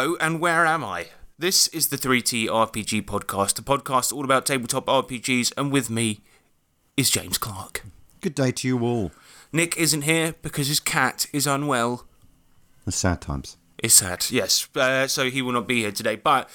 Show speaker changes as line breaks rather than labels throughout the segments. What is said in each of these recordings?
Hello, and where am I? This is the 3T RPG podcast, a podcast all about tabletop RPGs, and with me is James Clark.
Good day to you all.
Nick isn't here because his cat is unwell.
The sad times.
It's sad, yes. Uh, so he will not be here today. But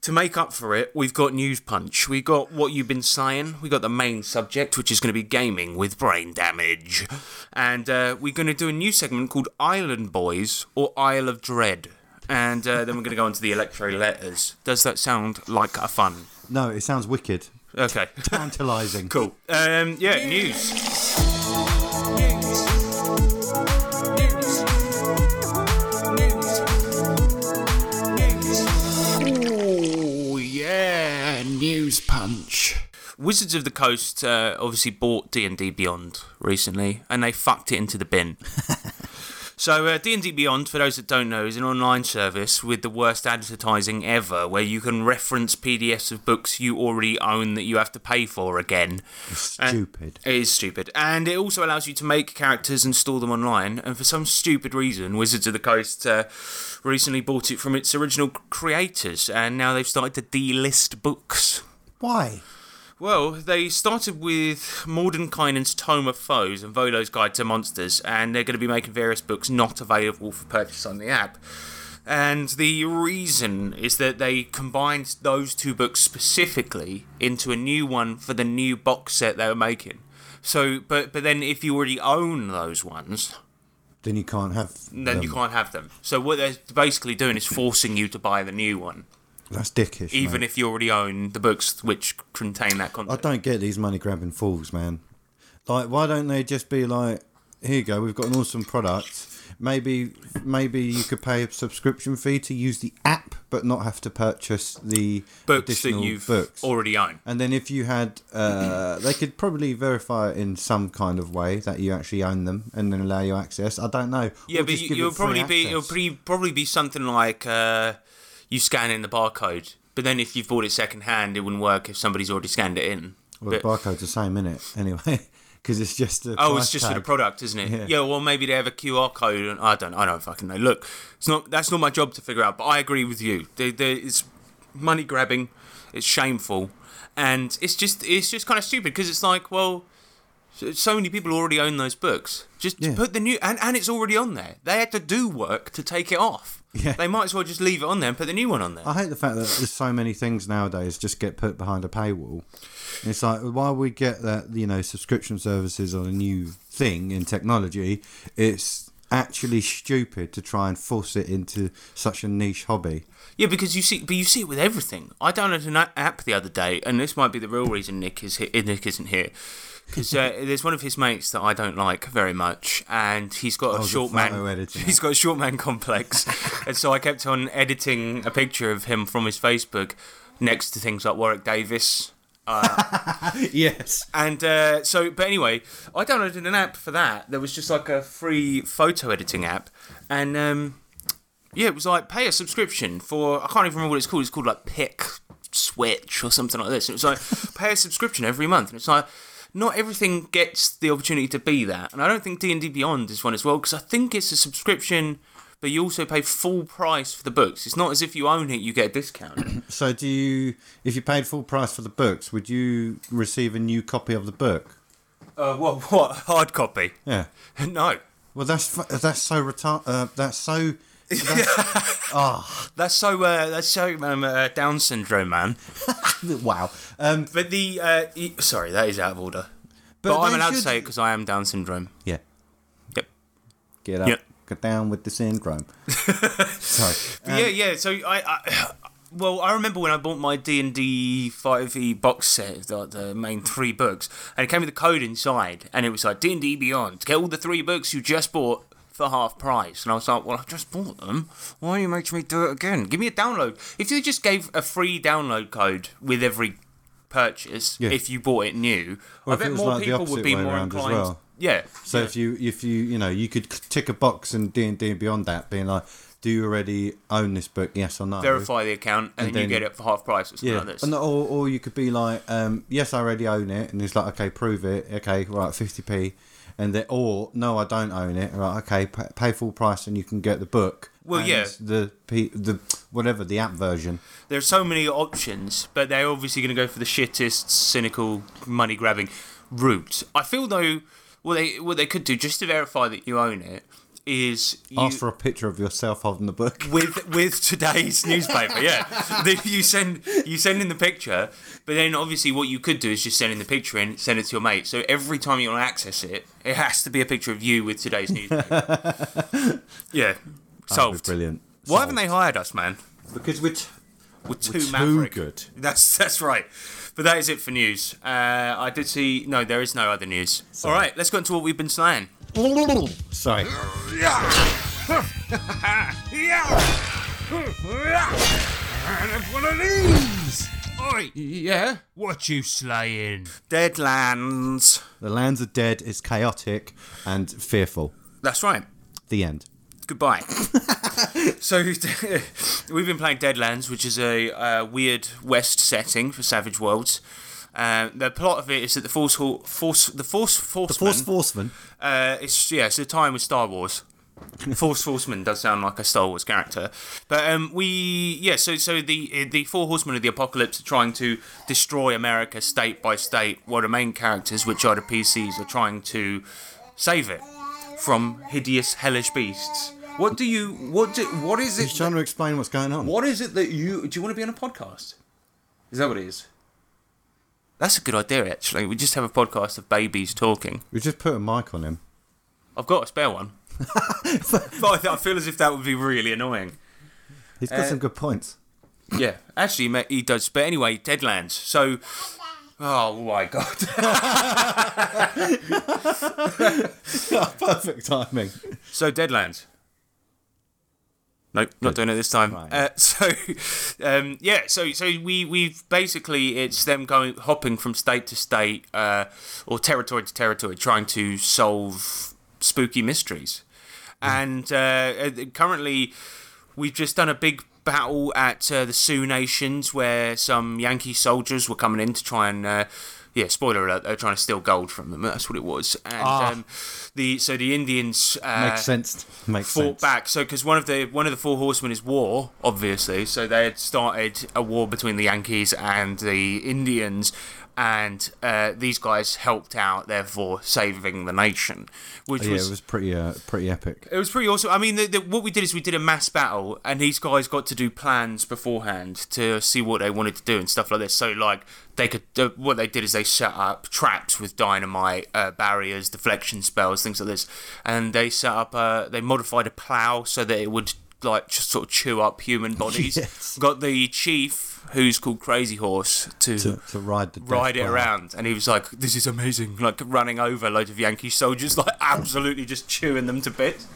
to make up for it, we've got News Punch. We got what you've been saying. We got the main subject, which is going to be gaming with brain damage, and uh, we're going to do a new segment called Island Boys or Isle of Dread. And uh, then we're going to go on to the electro letters. Does that sound like a fun?
No, it sounds wicked.
Okay.
Tantalising.
Cool. Um, yeah, news. News. News. Ooh, yeah, news punch. Wizards of the Coast uh, obviously bought D and D Beyond recently, and they fucked it into the bin. So uh, D&D Beyond, for those that don't know, is an online service with the worst advertising ever, where you can reference PDFs of books you already own that you have to pay for again.
Stupid.
It is stupid, and it also allows you to make characters and store them online. And for some stupid reason, Wizards of the Coast uh, recently bought it from its original creators, and now they've started to delist books.
Why?
Well, they started with Mordenkainen's Tome of Foes and Volo's Guide to Monsters, and they're going to be making various books not available for purchase on the app. And the reason is that they combined those two books specifically into a new one for the new box set they were making. So, but but then if you already own those ones,
Then you can't have.
then
them.
you can't have them. So what they're basically doing is forcing you to buy the new one,
That's dickish.
even
mate.
if you already own the books which contain that content.
I don't get these money grabbing fools, man. Like, why don't they just be like, here you go, we've got an awesome product. Maybe, maybe you could pay a subscription fee to use the app, but not have to purchase the
books that
additional
you've
books.
already own.
And then if you had, uh, they could probably verify it in some kind of way that you actually own them, and then allow you access. I don't know.
Yeah,
Or
but you,
give
it'll
it free
probably be it'll
access.
pre- probably be something like uh, you scan in the barcode, but then if you've bought it second hand, it wouldn't work if somebody's already scanned it in.
Well,
But-
the barcode's the same, in it anyway, because it's just a.
Oh, it's just for the product, isn't it?
Yeah.
Yeah. Well, maybe they have a QR code, and I don't. I don't fucking know. Look, it's not. That's not my job to figure out. But I agree with you. It's money grabbing. It's shameful, and it's just. It's just kind of stupid because it's like, well, so- so many people already own those books. Just
Yeah.
put the new, and and it's already on there. They had to do work to take it off.
Yeah.
They might as well just leave it on there and put the new one on there.
I hate the fact that there's so many things nowadays just get put behind a paywall. It's like why we get that you know subscription services are a new thing in technology. It's actually stupid to try and force it into such a niche hobby.
Yeah, because you see, but you see it with everything. I downloaded an app the other day, and this might be the real reason Nick is here, Nick isn't here. Because uh, there's one of his mates that I don't like very much, and he's got a short man. He's got a short man complex, and so I kept on editing a picture of him from his Facebook next to things like Warwick Davis.
Yes.
And uh, so, but anyway, I downloaded an app for that. There was just like a free photo editing app, and um, yeah, it was like pay a subscription for I can't even remember what it's called. It's called like Pick Switch or something like this. And it was like pay a subscription every month, and it's like not everything gets the opportunity to be that. And I don't think D and D Beyond is one as well because I think it's a subscription. But you also pay full price for the books. It's not as if you own it, you get a discount.
So do you? If you paid full price for the books, would you receive a new copy of the book?
uh, what? What? Hard copy?
Yeah.
no.
Well, that's that's so retard. Uh, that's so.
That's so. Uh, that's so um, uh, Down syndrome, man.
wow. Um,
But the uh, e- sorry, that is out of order. But, I'm
they
allowed to say it because I am Down syndrome.
Yeah.
Yep.
Get up.
Yep.
Get down with the syndrome. Sorry.
But yeah, yeah. So I, I, well, I remember when I bought my D and D Five E box set, the, the main three books, and it came with a code inside, and it was like D and D Beyond. Get all the three books you just bought for half price. And I was like, well, I've just bought them. Why are you making me do it again? Give me a download. If you just gave a free download code with every purchase,
Yeah.
if you bought it new, I bet more
like
people would be more inclined.
well.
Yeah.
So
yeah.
if you if you you know you could tick a box and D and D and Beyond that being like do you already own this book? Yes or no?
Verify the account, and,
And
then, you get it for half price or something
Yeah,
like this.
and or, or you could be like, um, yes, I already own it, and it's like, okay, prove it. Okay, right, fifty p, and then or oh, no, I don't own it. Right, okay, pay, pay full price, and you can get the book.
Well,
and
yeah.
the P, the whatever the app version.
There's so many options, but they're obviously going to go for the shittest, cynical, money grabbing route. I feel though, what they what they could do just to verify that you own it is you,
Ask for a picture of yourself holding the book.
with with today's newspaper. Yeah, you send you send in the picture, but then obviously what you could do is just send in the picture and send it to your mate. So every time you want to access it, it has to be a picture of you with today's newspaper. yeah, solved.
brilliant.
Why haven't they hired us, man?
Because we're t-
We're too,
we're too
maverick.
good.
That's that's right. But that is it for news. Uh, I did see. No, there is no other news. All right, let's go into what we've been slaying.
Sorry.
And one of these. Oi, yeah. What you slaying?
Deadlands.
The lands are dead. It's chaotic and fearful.
That's right.
The end.
Goodbye. so we've been playing Deadlands, which is a uh, weird West setting for Savage Worlds. Uh, the plot of it is that the Force, Force, the Force Forceman,
Force Forceman.
Uh, it's yeah, it's a time with Star Wars. Force Horseman does sound like a Star Wars character, but um, we yeah. So so the the four horsemen of the apocalypse are trying to destroy America state by state, while the main characters, which are the PCs, are trying to save it from hideous hellish beasts. What do you what do what is it?
He's trying to explain what's going on.
What is it that you do? You want to be on a podcast? Is that what it is? That's a good idea, actually. We just have a podcast of babies talking.
We just put a mic on him.
I've got a spare one. but I feel as if that would be really annoying.
He's got
Uh,
some good points.
Yeah, actually, he does. But anyway, Deadlands. So, oh my god.
Perfect timing.
so Deadlands. Nope, not doing it this time.
Right.
Uh, so, um, yeah, so so we we've basically it's them going hopping from state to state uh, or territory to territory, trying to solve spooky mysteries. And uh, uh, currently, we've just done a big battle at uh, the Sioux Nations where some Yankee soldiers were coming in to try and. Yeah, spoiler alert! They're trying to steal gold from them. That's what it was. And um, the so the Indians uh,
Makes sense. Makes
fought
sense.
back. So because one of the one of the four horsemen is war, obviously. So they had started a war between the Yankees and the Indians, and uh, these guys helped out, therefore saving the nation, which
Oh, Yeah,
was.
it was pretty, uh, pretty epic.
It was pretty awesome. I mean, the, the, what we did is we did a mass battle, and these guys got to do plans beforehand to see what they wanted to do and stuff like this. So, like, they could. Uh, what they did is they set up traps with dynamite, uh, barriers, deflection spells, things like this, and they set up. Uh, they modified a plow so that it would like just sort of chew up human bodies.
Yes.
Got the chief, who's called Crazy Horse, to
To, to ride the
ride it
bar.
around and he was like this is amazing like running over loads of yankee soldiers like absolutely just chewing them to bits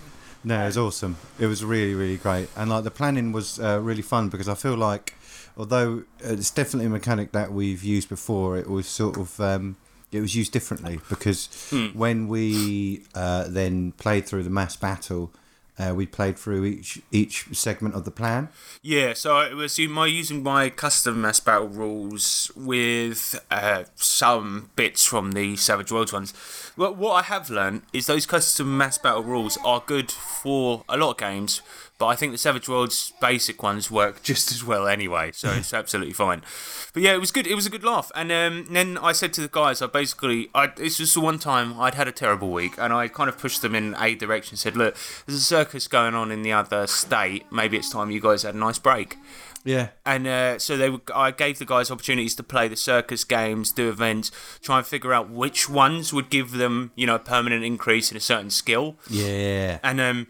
No, it was awesome. It was really, really great, and like the planning was uh, really fun because I feel like, although it's definitely a mechanic that we've used before, it was sort of um, it was used differently because when we uh, then played through the mass battle, uh, we played through each each segment of the plan.
Yeah, so it was my using my custom mass battle rules with uh, some bits from the Savage Worlds ones. Well, what I have learned is those custom mass battle rules are good for a lot of games, but I think the Savage Worlds basic ones work just as well anyway, so it's absolutely fine. But yeah, it was good. It was a good laugh. And um, then I said to the guys, I basically, I, this was the one time I'd had a terrible week, and I kind of pushed them in a direction. Said, look, there's a circus going on in the other state. Maybe it's time you guys had a nice break.
Yeah,
And uh, so they, were, I gave the guys opportunities to play the circus games, do events, try and figure out which ones would give them, you know, a permanent increase in a certain skill.
yeah.
And um,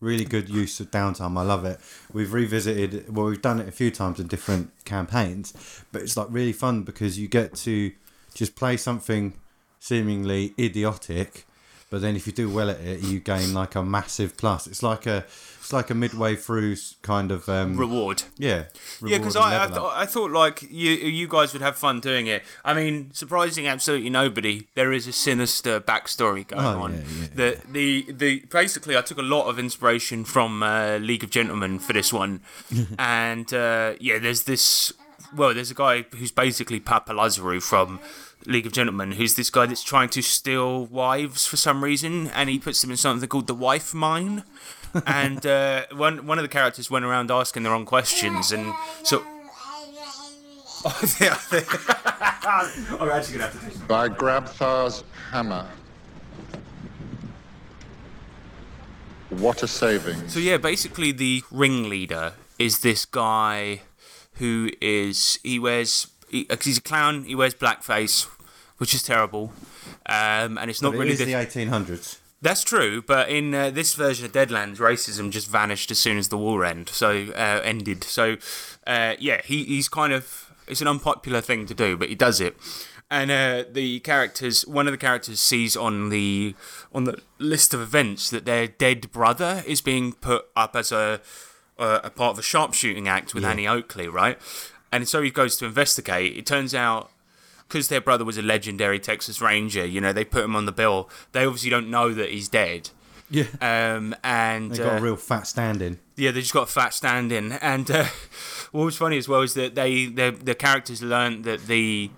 really good use of downtime. I love it. We've revisited, well, we've done it a few times in different campaigns, but it's like really fun because you get to just play something seemingly idiotic but then if you do well at it, you gain like a massive plus. It's like a it's like a midway through kind of um,
Reward.
yeah
Yeah, because I, I, th- I thought like you you guys would have fun doing it. I mean, surprising absolutely nobody. There is a sinister backstory going
Oh,
on.
yeah, yeah,
the the the basically, I took a lot of inspiration from uh, League of Gentlemen for this one, and uh, yeah, there's this. Well, there's a guy who's basically Papa Lazarou from League of Gentlemen, who's this guy that's trying to steal wives for some reason, and he puts them in something called the wife mine. and uh, one one of the characters went around asking the wrong questions, and so. Oh, yeah, I'm actually gonna have to do
by Grabthar's hammer. What a saving.
So yeah, basically the ringleader is this guy who is he wears he, 'cause he's a clown. He wears blackface, which is terrible, um, and it's not
But it
really
is
the,
the 1800s.
That's true, but in uh, this version of Deadlands, racism just vanished as soon as the war end. So uh, ended. So uh, yeah, he, he's kind of it's an unpopular thing to do, but he does it. And uh, the characters, one of the characters sees on the on the list of events that their dead brother is being put up as a uh, a part of a sharpshooting act with Annie Oakley, right? And so he goes to investigate. It turns out because their brother was a legendary Texas Ranger, you know, they put him on the bill. They obviously don't know that he's dead.
Yeah,
Um, and
they got
uh,
a real fat stand-in.
yeah, they just got a fat standing. And uh, what was funny as well is that they the the characters learned that the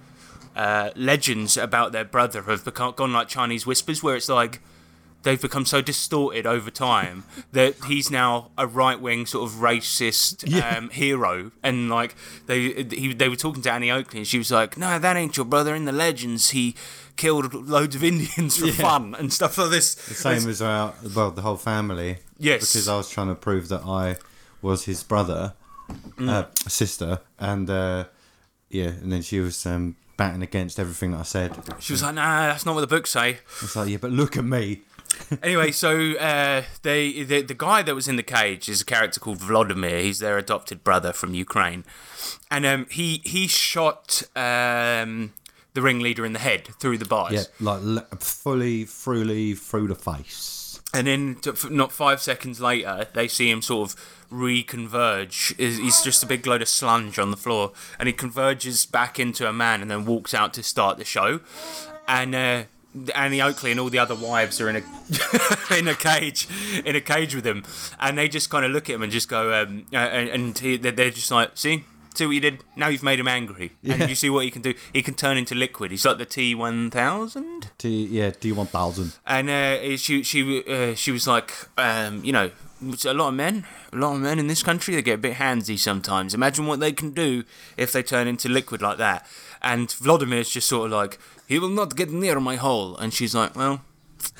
uh, legends about their brother have become gone like Chinese whispers, where it's like they've become so distorted over time that he's now a right wing sort of racist
Yeah.
um, hero. And like they he, they were talking to Annie Oakley, and she was like, "No, that ain't your brother. In the legends, he." Killed loads of Indians for fun and stuff like this.
The same as our well, the whole family.
Yes.
because I was trying to prove that I was his brother,
Mm.
uh, sister, and uh, yeah, and then she was um, batting against everything that I said.
She was like, "Nah, that's not what the books say."
It's like, yeah, but look at me.
Anyway, so uh, they the, the guy that was in the cage is a character called Vladimir. He's their adopted brother from Ukraine, and um, he he shot um, the ringleader in the head through the bars.
Yeah, like le- fully, truly through the face.
And then, not five seconds later, they see him sort of reconverge. He's he's just a big load of slunge on the floor, and he converges back into a man, and then walks out to start the show. And uh, Annie Oakley and all the other wives are in a in a cage, in a cage with him, and they just kind of look at him and just go, um, uh, and, and he, they're they're just like, see. See what you did? Now you've made him angry.
Yeah.
And you see what he can do? He can turn into liquid. He's like the T1000
T, yeah, D one thousand.
and uh, she she uh, she was like, um, you know, a lot of men, a lot of men in this country. They get a bit handsy sometimes. Imagine what they can do if they turn into liquid like that. And Vladimir's just sort of like, he will not get near my hole. And she's like, well,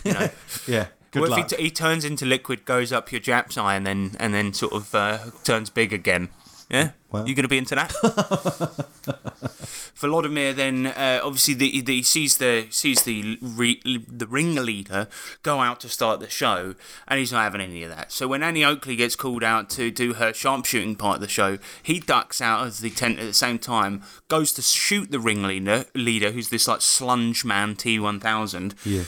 you know.
Yeah, good
what
luck.
if he, t- he turns into liquid, goes up your Jap's eye, and then and then sort of uh, turns big again? Yeah,
Well.
you gonna be into that? Volodymyr then uh, obviously the, the, he sees the sees the re, the ringleader go out to start the show, and he's not having any of that. So when Annie Oakley gets called out to do her sharpshooting part of the show, he ducks out of the tent at the same time, goes to shoot the ringleader, leader who's this like slunge man T one thousand,
yeah,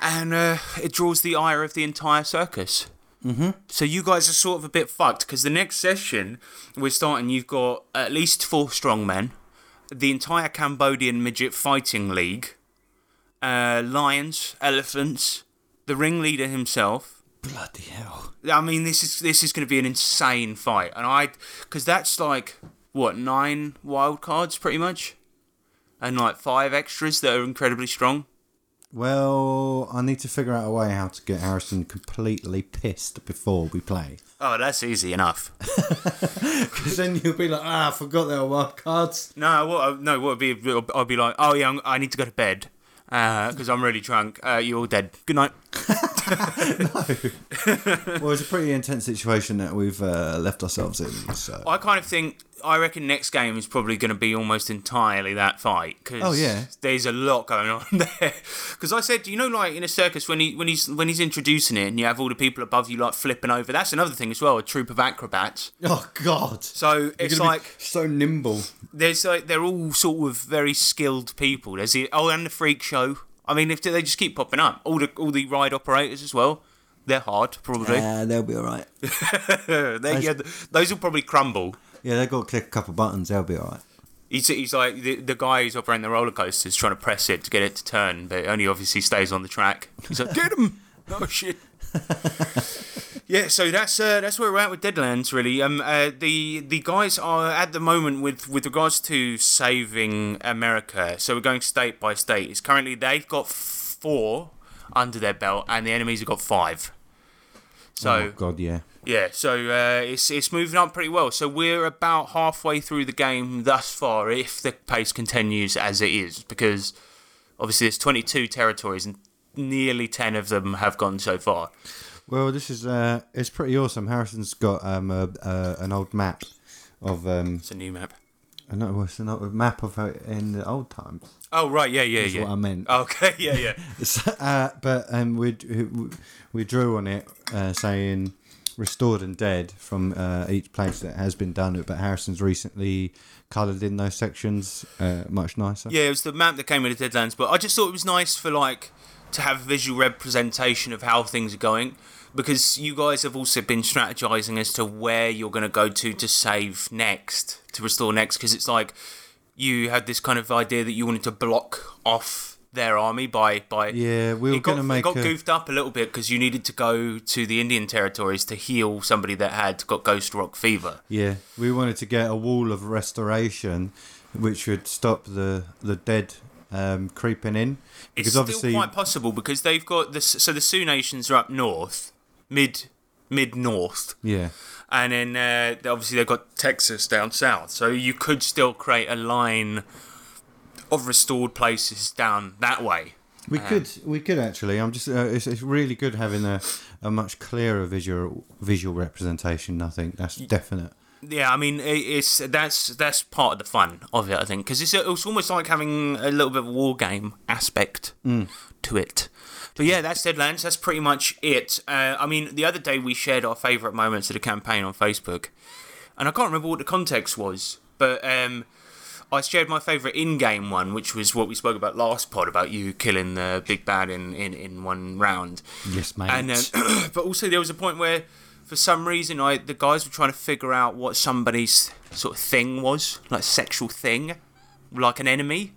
and uh, it draws the ire of the entire circus. Mm-hmm. So you guys are sort of a bit fucked because the next session we're starting. You've got at least four strongmen, the entire Cambodian midget fighting league, uh, lions, elephants, the ringleader himself.
bloody hell.
I mean, this is this is going to be an insane fight, and I because that's like what nine wild cards pretty much, and like five extras that are incredibly strong.
Well, I need to figure out a way how to get Harrison completely pissed before we play.
Oh, that's easy enough.
Because then you'll be like, ah, I forgot there were wild cards.
No, what? No, what would be? I'll be like, oh yeah, I'm, I need to go to bed because I'm really drunk. Uh, you're all dead. Good night. no.
Well, it's a pretty intense situation that we've uh, left ourselves in. So.
I kind of think. I reckon next game is probably going to be almost entirely that fight because
Oh, yeah.
there's a lot going on there. Because I said, you know, like in a circus when he when he's when he's introducing it and you have all the people above you like flipping over. That's another thing as well. A troop of acrobats.
Oh God!
So it's like
so nimble.
there's like they're all sort of very skilled people. There's the oh and the freak show. I mean, if they just keep popping up, all the all the ride operators as well, they're hard probably.
Yeah, they'll be all right.
they, yeah, those will probably crumble.
Yeah, they've got to click a couple of buttons. They'll be all right.
He's, he's like the, the guy who's operating the roller coaster is trying to press it to get it to turn, but it only obviously stays on the track. He's like, get him! Oh shit! yeah, so that's uh, that's where we're at with Deadlands. Really, um, uh, the the guys are at the moment with with regards to saving America. So we're going state by state. It's currently they've got four under their belt, and the enemies have got five. So
oh God, yeah.
yeah, so uh, it's it's moving on pretty well. So we're about halfway through the game thus far, if the pace continues as it is, because obviously there's 22 territories and nearly 10 of them have gone so far.
Well, this is uh, it's pretty awesome. Harrison's got um a, uh, an old map of um
It's a new map.
No, it's an old map of uh, in the old times.
Oh right, yeah, yeah, yeah.
what I meant.
Okay, yeah, yeah.
So, uh, but um, we we drew on it uh, saying restored and dead from uh, each place that has been done. But Harrison's recently coloured in those sections uh, much nicer.
Yeah, it was the map that came with the Deadlands, but I just thought it was nice for like to have visual representation of how things are going because you guys have also been strategizing as to where you're going to go to to save next, to restore next because it's like you had this kind of idea that you wanted to block off their army by by
Yeah, we were
got,
gonna make
it got
a-
goofed up a little bit because you needed to go to the Indian territories to heal somebody that had got ghost rock fever.
Yeah, we wanted to get a wall of restoration, which would stop the the dead um, creeping in. Because
it's
obviously,
still quite possible because they've got this. So the Sioux nations are up north, mid mid north,
yeah,
and then uh, obviously they've got Texas down south. So you could still create a line of restored places down that way.
we could we could actually. I'm just. Uh, it's, it's really good having a, a much clearer visual visual representation. I think that's definite.
Yeah, I mean it's that's that's part of the fun of it. I think because it's it's almost like having a little bit of a war game aspect to it. But yeah, that's Deadlands. That's pretty much it. Uh, I mean, the other day we shared our favourite moments of the campaign on Facebook, and I can't remember what the context was, but um, I shared my favourite in-game one, which was what we spoke about last pod about you killing the big bad in in, in one round.
Yes, mate.
And um, but also there was a point where, for some reason, I the guys were trying to figure out what somebody's sort of thing was, like sexual thing, like an enemy,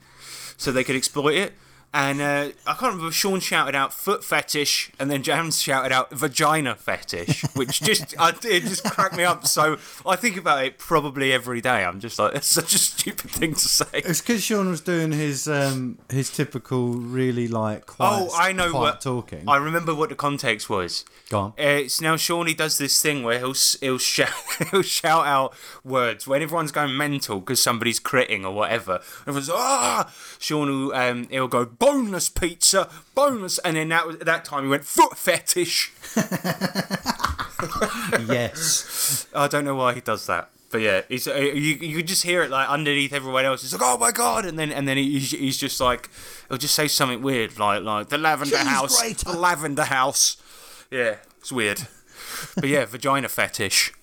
so they could exploit it. And uh, I can't remember. Sean shouted out "foot fetish," and then James shouted out "vagina fetish," which just I, it just cracked me up. So I think about it probably every day. I'm just like, that's such a stupid thing to say.
it's because Sean was doing his um his typical really like quiet.
Oh, I know what
talking.
I remember what the context was.
Go on.
Uh, it's now Shawnee does this thing where he'll he'll shout he'll shout out words when everyone's going mental because somebody's critting or whatever. Everyone's ah. Sean will um he'll go boneless pizza, boneless, and then that was at that time he went foot fetish.
yes.
I don't know why he does that. But yeah, he's, uh, you you could just hear it like underneath everyone else. He's like, "Oh my god!" And then and then he's, he's just like, he'll just say something weird like like the lavender house,
grater.
the lavender house. Yeah, it's weird. but yeah, vagina fetish.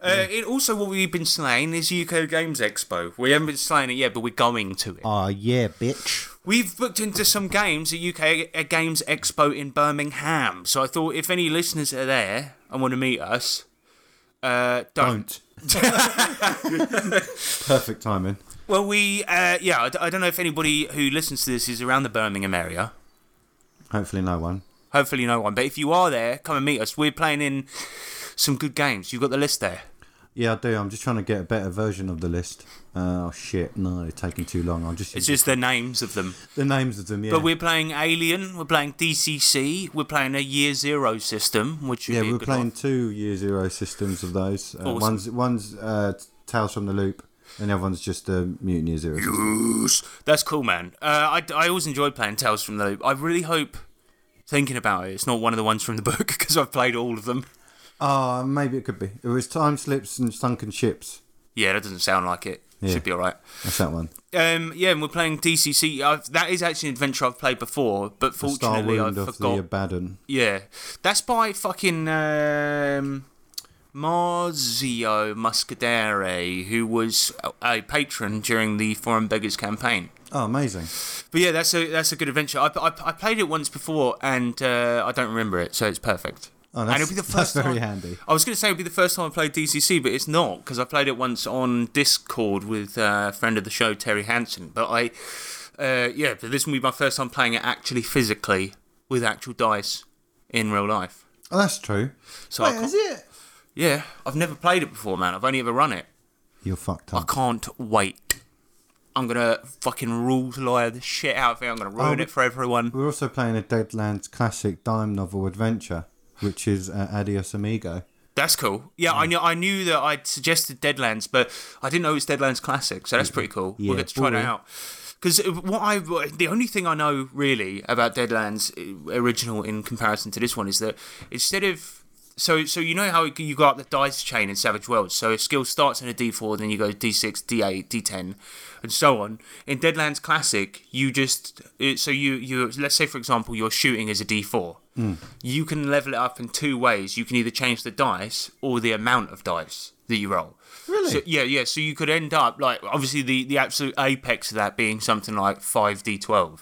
Uh, it also, what we've been slaying is UK Games Expo. We haven't been slaying it yet, but we're going to it.
Oh yeah, bitch.
We've booked into some games at UK Games Expo in Birmingham. So I thought if any listeners are there and want to meet us, uh, don't.
Don't. Perfect timing.
Well, we, uh, yeah, I, d- I don't know if anybody who listens to this is around the Birmingham area.
Hopefully, no one.
Hopefully, no one. But if you are there, come and meet us. We're playing in some good games. You've got the list there.
Yeah, I do. I'm just trying to get a better version of the list. Uh, oh shit! No, it's taking too long. I'll just
It's just the names of them.
the names of them. Yeah.
But we're playing Alien. We're playing DCC. We're playing a Year Zero system, which
yeah,
be
we're playing
one.
two Year Zero systems of those. Uh,
Awesome.
One's one's uh, Tales from the Loop, and the other one's just uh, Mutant Year Zero. system.
That's cool, man. Uh, I, I always enjoyed playing Tales from the Loop. I really hope, thinking about it, it's not one of the ones from the book because I've played all of them.
Oh, maybe it could be. It was Time Slips and Sunken Ships.
Yeah, that doesn't sound like it.
Yeah.
Should be alright.
That's that one.
Um, yeah, and we're playing DCC. I've, that is actually an adventure I've played before, but fortunately I
of
forgot.
the Abaddon.
Yeah, that's by fucking um, Marzio Muscedere, who was a- a patron during the Foreign Beggars campaign.
Oh, amazing.
But yeah, that's a that's a good adventure. I, I, I played it once before and uh, I don't remember it, so it's perfect.
Oh,
and it'll be the
that's
first
very
time.
handy.
I was going to say it would be the first time I played DCC, but it's not because I played it once on Discord with uh, a friend of the show, Terry Hansen. But I, uh, yeah, but this will be my first time playing it actually physically with actual dice in real life.
Oh, that's true.
So
Wait, is it?
yeah, I've never played it before, man. I've only ever run it.
You're fucked
I can't wait. I'm gonna fucking rules lawyer the shit out of it. I'm gonna ruin
Oh,
it for everyone.
We're also playing a Deadlands classic dime novel adventure, which is uh, Adios Amigo.
That's cool. Yeah, I knew I knew that I'd suggested Deadlands, but I didn't know it was Deadlands Classic, so that's pretty cool.
Yeah,
we'll get to try that out. Because what I the only thing I know really about Deadlands uh, original in comparison to this one is that instead of so so you know how you got up the dice chain in Savage Worlds. So a skill starts in a D4, then you go D6, D8, D10, and so on. In Deadlands Classic, you just so you you let's say for example you're shooting as a D4. You can level it up in two ways. You can either change the dice or the amount of dice that you roll.
Really?
So, yeah, yeah. So you could end up like obviously the the absolute apex of that being something like five D12.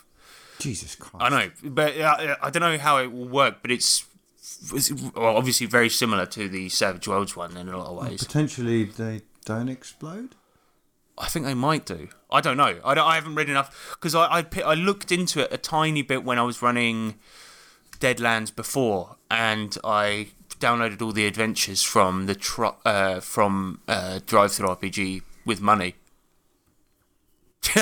Jesus Christ.
I know, but uh, I don't know how it will work, but it's, obviously very similar to the Savage Worlds one in a lot of ways.
Potentially they don't explode?
I think they might do. I don't know. I, don't, I haven't read enough because I, I I looked into it a tiny bit when I was running Deadlands before, and I downloaded all the adventures from the tr- uh, from uh, DriveThruRPG with money.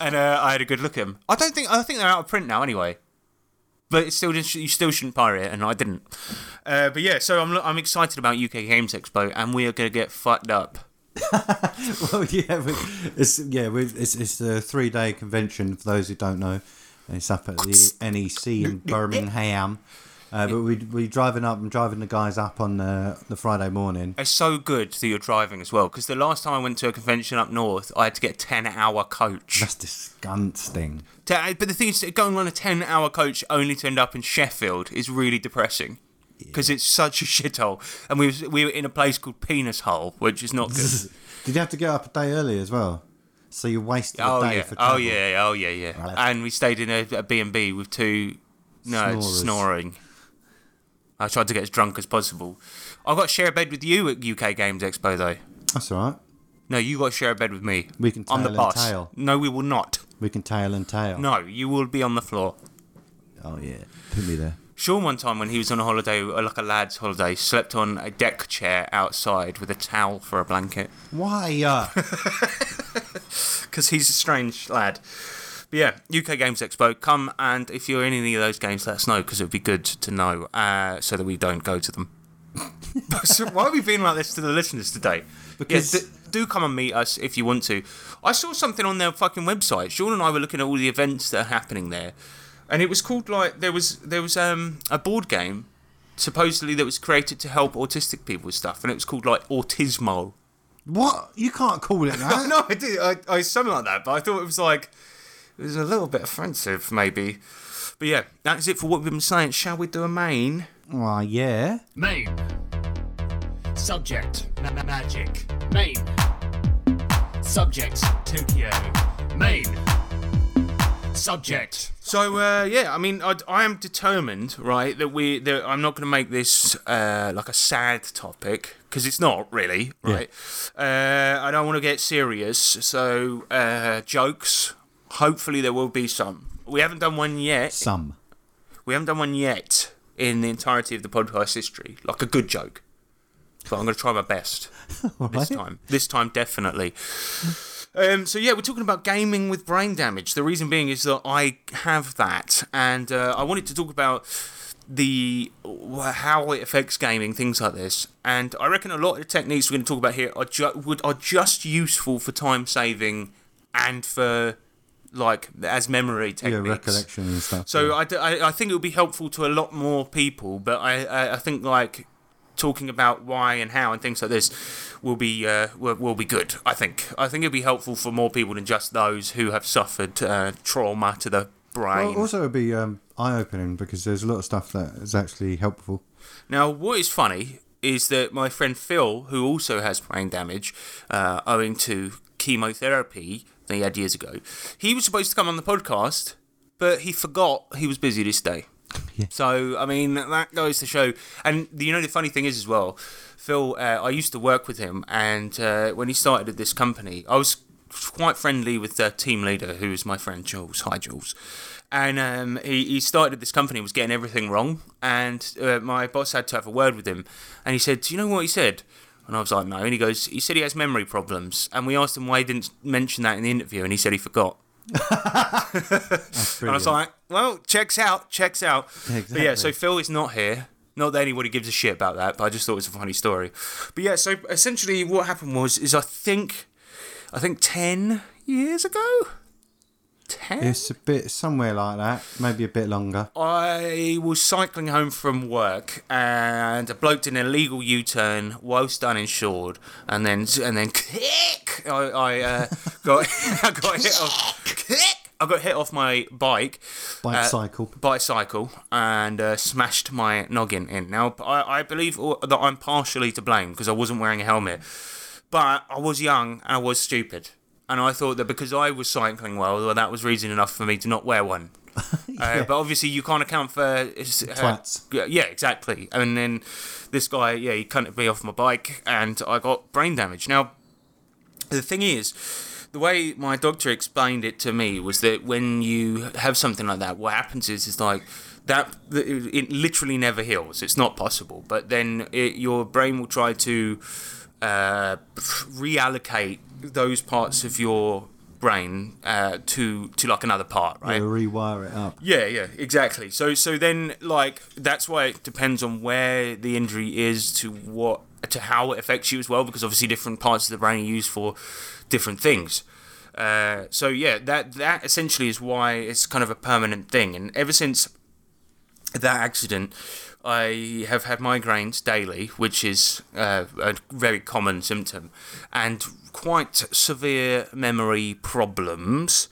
and uh, I had a good look at them. I don't think I think they're out of print now anyway. But it's still just, you still shouldn't pirate it, and I didn't. Uh, but yeah, so I'm I'm excited about UK Games Expo, and we are gonna get fucked up.
well, yeah, we, it's yeah, we, it's it's a three day convention for those who don't know. It's up at the NEC in Birmingham. Uh, but we we driving up. I'm driving the guys up on the the Friday morning.
It's so good that you're driving as well, because the last time I went to a convention up north, I had to get a 10 hour coach.
That's disgusting.
To- but the thing is, going on a 10 hour coach only to end up in Sheffield is really depressing. Because it's such a shithole. And we, was, we were in a place called Penis Hole, which is not good.
Did you have to get up a day early as well? So you wasted a
oh,
day
yeah.
for
Oh, yeah. Oh, yeah, yeah.
Right.
And we stayed in a, a B&B with two... No,
Snorers.
snoring. I tried to get as drunk as possible. I got to share a bed with you at UK Games Expo, though.
That's all right.
No, you got to share a bed with me.
We can
I'm the
tail and
boss.
tail.
No, we will not.
We can tail and tail.
No, you will be on the floor.
Oh yeah, put me there.
Sean, one time when he was on a holiday, uh, like a lad's holiday, slept on a deck chair outside with a towel for a blanket.
Why? Uh,
Because he's a strange lad. But yeah, UK Games Expo, come and if you're in any of those games, let us know because it would be good to know uh, so that we don't go to them. so why are we being like this to the listeners today?
Because-
yeah, d- do come and meet us if you want to. I saw something on their fucking website. Sean and I were looking at all the events that are happening there, and it was called like there was there was um a board game supposedly that was created to help autistic people with stuff, and it was called like Autismo.
what? You can't call it that.
no, I did. I, I something like that, but I thought it was like it was a little bit offensive, maybe. But yeah, that's it for what we've been saying. Shall we do a main?
Why, yeah.
Main. Subject. Ma- ma- magic. Main. Subject. Tokyo. Main. Subject.
So uh, yeah, I mean, I, I am determined, right, that we that I'm not going to make this uh, like a sad topic because it's not really, right. Uh, I don't want to get serious, so uh, jokes. Hopefully, there will be some. We haven't done one yet.
Some.
We haven't done one yet in the entirety of the podcast history, like a good joke. So I'm going to try my best this
Alright.
time. This time, definitely. Um, so yeah, we're talking about gaming with brain damage. The reason being is that I have that, and uh, I wanted to talk about the how it affects gaming, things like this. And I reckon a lot of the techniques we're going to talk about here are ju- would are just useful for time saving and for like as memory techniques.
Yeah, recollection and stuff.
So
yeah.
I, d- I- I think it would be helpful to a lot more people, but I, I, I think like talking about why and how and things like this will be uh, will, will be good. I think I think it'd be helpful for more people than just those who have suffered uh, trauma to the brain.
Well, also, it'd be um, eye opening because there's a lot of stuff that is actually helpful.
Now, what is funny is that my friend Phil, who also has brain damage uh, owing to chemotherapy he had years ago. He was supposed to come on the podcast, but he forgot he was busy this day. So I mean that goes to show, and you know the funny thing is as well, Phil. Uh, I used to work with him, and uh, when he started at this company, I was quite friendly with the team leader, who is my friend Jules. Hi, Jules. And um, he, he started this company, was getting everything wrong, and uh, my boss had to have a word with him, and he said, "Do you know what he said?" And I was like, "No." And he goes, "He said he has memory problems," and we asked him why he didn't mention that in the interview, and he said he forgot. And I was like, well, checks out, checks out. But yeah, so Phil is not here. Not that anybody gives a shit about that, but I just thought it was a funny story. But yeah, so essentially what happened was, is I think, I think 10 years ago? 10?
It's a bit somewhere like that, maybe a bit longer.
I was cycling home from work and a bloke did an illegal U-turn whilst uninsured, and then and then kick. I, I uh, got I got hit off. Kick. I got hit off my bike,
Bike
uh,
cycle.
bicycle, and uh, smashed my noggin in. Now I, I believe uh, that I'm partially to blame because I wasn't wearing a helmet, but I was young and I was stupid. And I thought that because I was cycling well, well, that was reason enough for me to not wear one. Uh, but obviously, you can't account for uh,
Twats.
yeah, yeah, exactly. And then this guy, yeah, he cunted me off my bike, and I got brain damage. Now, the thing is, the way my doctor explained it to me was that when you have something like that, what happens is, is like that it literally never heals. It's not possible. But then it, your brain will try to uh, reallocate those parts of your brain uh, to to like another part, right?
They'll rewire it up.
Yeah, yeah, exactly. So so then like that's why it depends on where the injury is to what to how it affects you as well because obviously different parts of the brain are used for different things. Uh, so yeah, that that essentially is why it's kind of a permanent thing. And ever since that accident, I have had migraines daily, which is uh, a very common symptom, and quite severe memory problems,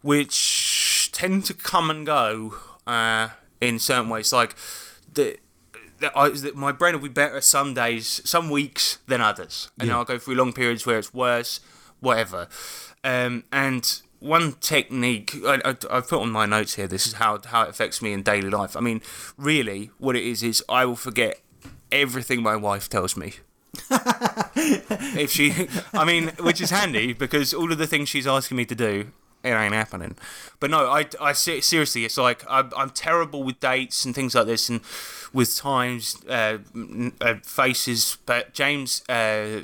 which tend to come and go uh, in certain ways. Like the, I, my brain will be better some days, some weeks than others, and then I'll go through long periods where it's worse, whatever. Um, and one technique I, I, I've put on my notes here. This is how how it affects me in daily life. I mean, really, what it is is I will forget everything my wife tells me. if she, I mean, which is handy because all of the things she's asking me to do, it ain't happening. But no, I, I seriously, it's like I'm, I'm terrible with dates and things like this, and with times, uh, uh, faces. But James, uh,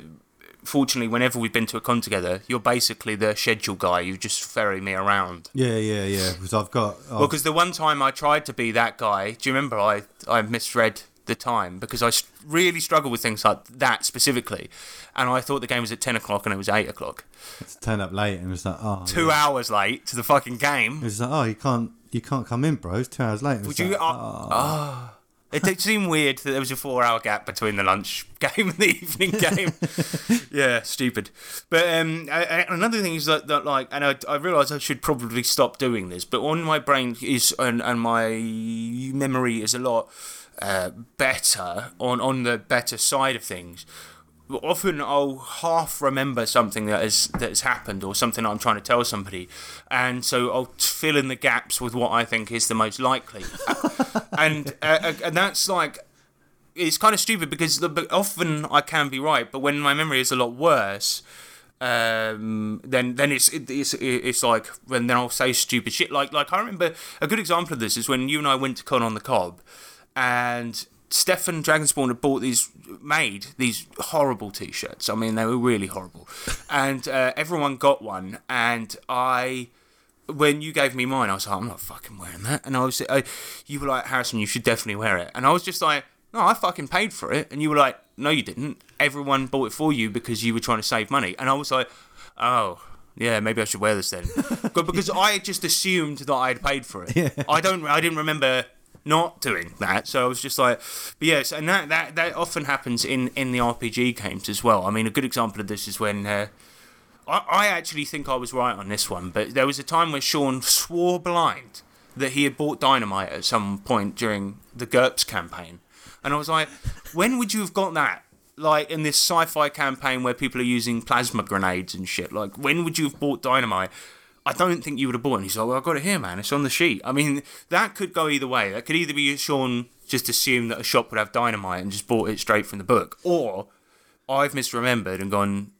fortunately, whenever we've been to a con together, you're basically the schedule guy. You just ferry me around.
Yeah, yeah, yeah. Because I've got.
Well, because the one time I tried to be that guy, do you remember I, I misread the time because I really struggle with things like that specifically, and I thought the game was at ten o'clock and it was eight o'clock.
to turn up late and it was like, oh,
Two
yeah.
hours late to the fucking game.
It was like, oh, you can't, you can't come in, bro. It's two hours late.
Would
it's
you?
like,
Uh,
oh.
oh. It did seem weird that there was a four-hour gap between the lunch game and the evening game. yeah, stupid. But um, I, I- another thing is that, that like, and I, I realise I should probably stop doing this, but on my brain is and, and my memory is a lot uh, better on on the better side of things. Often I'll half remember something that has that has happened or something I'm trying to tell somebody, and so I'll fill in the gaps with what I think is the most likely, and uh, and that's like it's kind of stupid because the, often I can be right, but when my memory is a lot worse, um, then then it's it, it's it's like when then I'll say stupid shit. Like like I remember a good example of this is when you and I went to Con on the Cob, and Stefan Dragonspawn had bought these made these horrible t-shirts. I mean they were really horrible, and uh, everyone got one, and I when you gave me mine, I was like, I'm not fucking wearing that. And I was, uh, you were like, Harrison, you should definitely wear it. And I was just like, no, I fucking paid for it. And you were like, no, you didn't. Everyone bought it for you because you were trying to save money. And I was like, oh. Yeah, maybe I should wear this then, because I just assumed that I had paid for it. Yeah. I don't. I didn't remember not doing that, so I was just like, but yes, and that that, that often happens in in the RPG games as well. I mean, a good example of this is when uh, I, I actually think I was right on this one, but there was a time where Sean swore blind that he had bought dynamite at some point during the GURPS campaign. And I was like, when would you have got that? like in this sci-fi campaign where people are using plasma grenades and shit. Like, when would you have bought dynamite? I don't think you would have bought it. And he's like, well, I got it here, man. It's on the sheet. I mean, that could go either way. That could either be Sean just assumed that a shop would have dynamite and just bought it straight from the book, or I've misremembered and gone,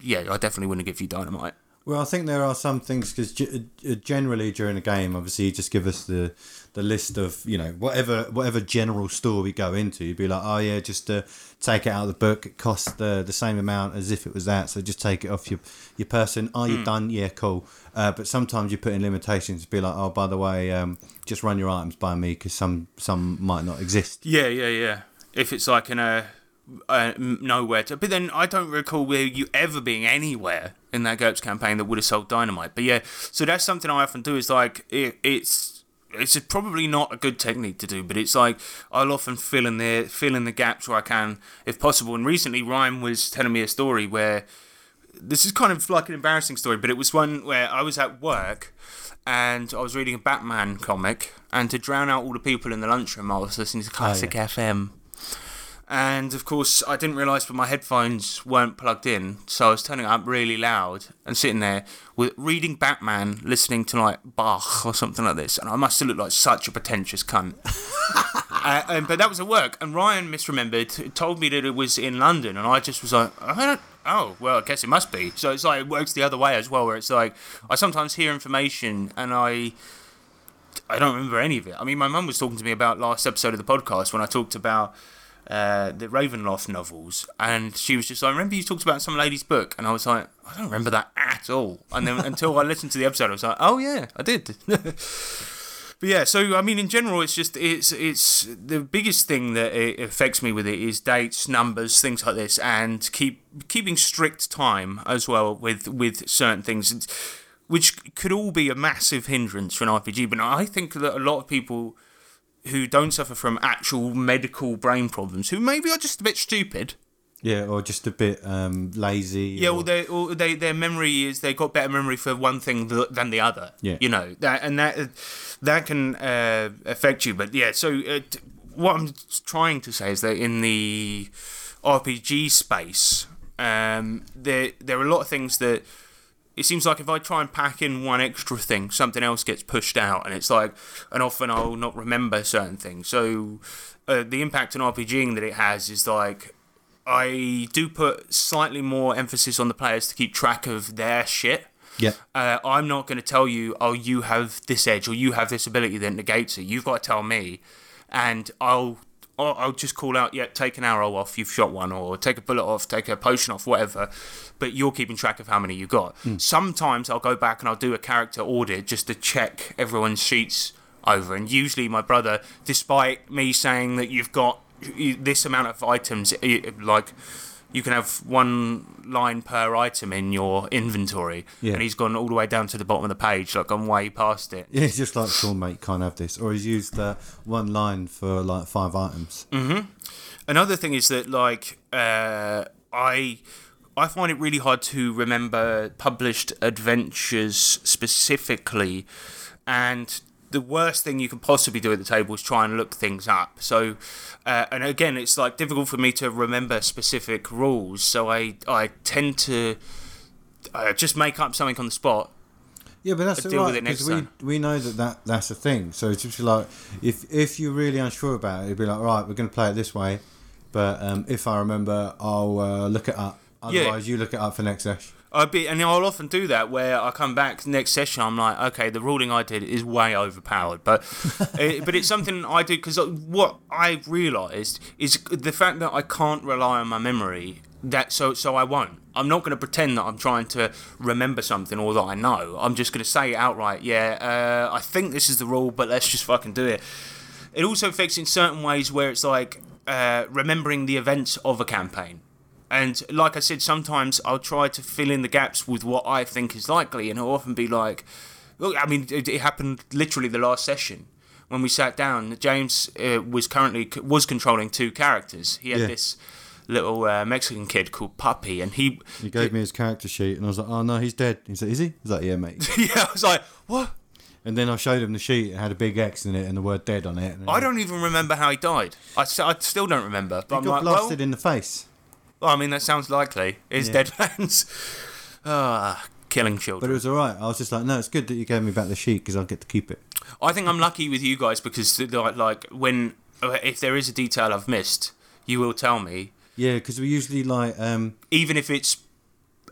yeah, I definitely wouldn't give you dynamite.
Well, I think there are some things because uh, generally during a game, obviously, you just give us the the list of you know whatever whatever general store we go into. You'd be like, oh yeah, just uh, take it out of the book. It costs the the same amount as if it was that, so just take it off your your person. Are you done? Yeah, cool. Uh, but sometimes you put in limitations. To be like, oh, by the way, um, just run your items by me because some some might not exist.
Yeah, yeah, yeah. If it's like in a uh, nowhere to. But then I don't recall where you ever being anywhere in that GURPS campaign that would have sold dynamite. But yeah, so that's something I often do. Is like it, it's it's probably not a good technique to do, but it's like I'll often fill in the fill in the gaps where I can, if possible. And recently, Ryan was telling me a story where this is kind of like an embarrassing story, but it was one where I was at work and I was reading a Batman comic, and to drown out all the people in the lunchroom, I was listening to classic oh,
yeah.
FM and of course I didn't realise, but my headphones weren't plugged in, so I was turning it up really loud and sitting there with reading Batman, listening to like Bach or something like this, and I must have looked like such a pretentious cunt. uh, and, but that was at work, and Ryan misremembered, told me that it was in London, and I just was like, I don't. Oh well, I guess it must be. So it's like it works the other way as well, where it's like I sometimes hear information and I I don't remember any of it. I mean, my mum was talking to me about last episode of the podcast when I talked about uh, the Ravenloft novels, and she was just like, I remember you talked about some lady's book, and I was like, I don't remember that at all. And then until I listened to the episode, I was like, oh yeah, I did. but yeah, so I mean, in general, it's just it's it's the biggest thing that it affects me with it is dates, numbers, things like this, and keep keeping strict time as well with with certain things, which could all be a massive hindrance for an RPG. But I think that a lot of people who don't suffer from actual medical brain problems, who maybe are just a bit stupid.
Yeah, or just a bit um, lazy.
Yeah,
or...
well, they, or they, their memory is they got better memory for one thing than the other.
Yeah,
you know that, and that that can uh, affect you. But yeah, so uh, what I'm trying to say is that in the RPG space, um, there there are a lot of things that it seems like if I try and pack in one extra thing, something else gets pushed out, and it's like, and often I'll not remember certain things. So uh, the impact on RPGing that it has is like, I do put slightly more emphasis on the players to keep track of their shit.
Yeah.
Uh, I'm not going to tell you, oh, you have this edge or you have this ability that negates it. You've got to tell me, and I'll I'll just call out, yeah, take an arrow off, you've shot one, or take a bullet off, take a potion off, whatever. But you're keeping track of how many you got. Mm. Sometimes I'll go back and I'll do a character audit just to check everyone's sheets over. And usually my brother, despite me saying that you've got this amount of items, like you can have one line per item in your inventory,
yeah.
and he's gone all the way down to the bottom of the page, like gone way past it.
Yeah, it's just like Sean, mate, can't have this, or he's used uh, one line for like five items.
Mm-hmm. Another thing is that like uh, I. I find it really hard to remember published adventures specifically, and the worst thing you can possibly do at the table is try and look things up. So, uh, and again, it's like difficult for me to remember specific rules. So I I tend to uh, just make up something on the spot.
Yeah, but that's
deal
right,
with it next
we,
time.
we know that, that that's a thing. So it's just like if if you're really unsure about it, it'd be like, right, we're going to play it this way. But um, if I remember, I'll uh, look it up. Otherwise,
Yeah.
you look it up for next session.
I'd be, and I'll often do that where I come back next session. I'm like, okay, the ruling I did is way overpowered, but it, but it's something I do because what I've realised is the fact that I can't rely on my memory. That so so I won't. I'm not going to pretend that I'm trying to remember something or that I know. I'm just going to say it outright. Yeah, uh, I think this is the rule, but let's just fucking do it. It also affects in certain ways where it's like uh, remembering the events of a campaign. And like I said, sometimes I'll try to fill in the gaps with what I think is likely, and it'll often be like, look, I mean, it, it happened literally the last session when we sat down. James uh, was currently was controlling two characters. He had
Yeah.
this little uh, Mexican kid called Puppy, and he,
He gave me his character sheet, and I was like, "Oh no, he's dead." He said, "Is he?" He's like, "Yeah, mate."
yeah, I was like, what?
and then I showed him the sheet. It had a big X in it and the word "dead" on it.
I don't even remember how he died. I, I still don't remember. But
He
I'm
got
like,
blasted
well,
in the face.
Well, I mean, that sounds likely. Is
Yeah.
Deadlands ah killing
But it was all right. I was just like, no, it's good that you gave me back the sheet because I'll get to keep it.
I think I'm lucky with you guys because like, like when uh, if there is a detail I've missed, you will tell me,
Yeah, because we usually like, um,
even if it's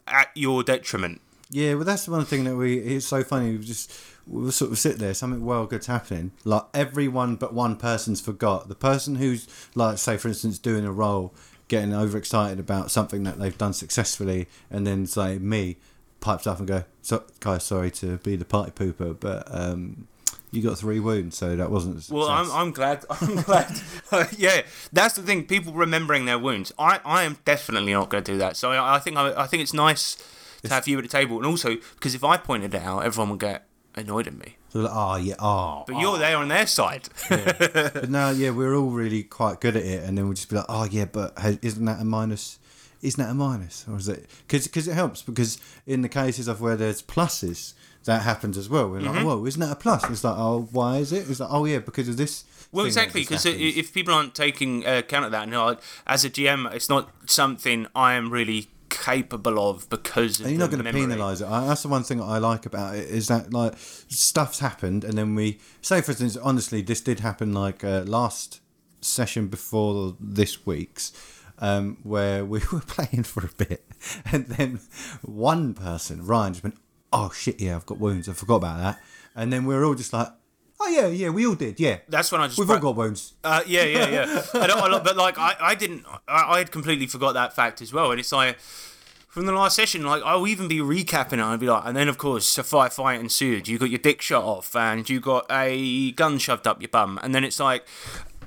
at your detriment.
yeah. Well, that's the one thing that we. It's so funny. We just we'll sort of sit there. Something well good's happening. Like everyone but one person's forgot. The person who's like, say, for instance, doing a role, getting overexcited about something that they've done successfully, and then say me pipes up and go, so, guys, sorry to be the party pooper, but um, you got three wounds, so that wasn't.
Well, I'm. I'm glad. I'm glad. yeah, that's the thing. People remembering their wounds. I, I am definitely not going to do that. So I, I think I, I think it's nice to have you at the table, and also because if I pointed it out, everyone would get annoyed at me.
So like, oh yeah, oh.
But you're there on their side.
But now, yeah, we're all really quite good at it, and then we'll just be like, oh yeah, but isn't that a minus? Isn't that a minus, or is it? Because it helps because in the cases of where there's pluses, that happens as well. We're
Mm-hmm.
like, whoa, isn't that a plus? It's like, oh, why is it? It's like, oh yeah, because of this.
Well, exactly, because if people aren't taking uh, account of that, and like, as a GM, it's not something I am really capable of because of
And you're not going to penalise it. I, that's the one thing I like about it is that like stuff's happened, and then we say, for instance, honestly, this did happen like uh, last session before this week's, um, where we were playing for a bit, and then one person, Ryan, just went, "Oh shit, yeah, I've got wounds. I forgot about that," and then we were all just like, "Oh yeah, yeah, we all did, yeah."
That's when I just
We've
pro-
all got wounds.
Uh, yeah, yeah, yeah. I don't, I don't- but like, I, I didn't. I, I had completely forgot that fact as well. And it's like from the last session, like I'll even be recapping it. I'd be like, and then of course a firefight ensued. You got your dick shot off, and you got a gun shoved up your bum, and then it's like.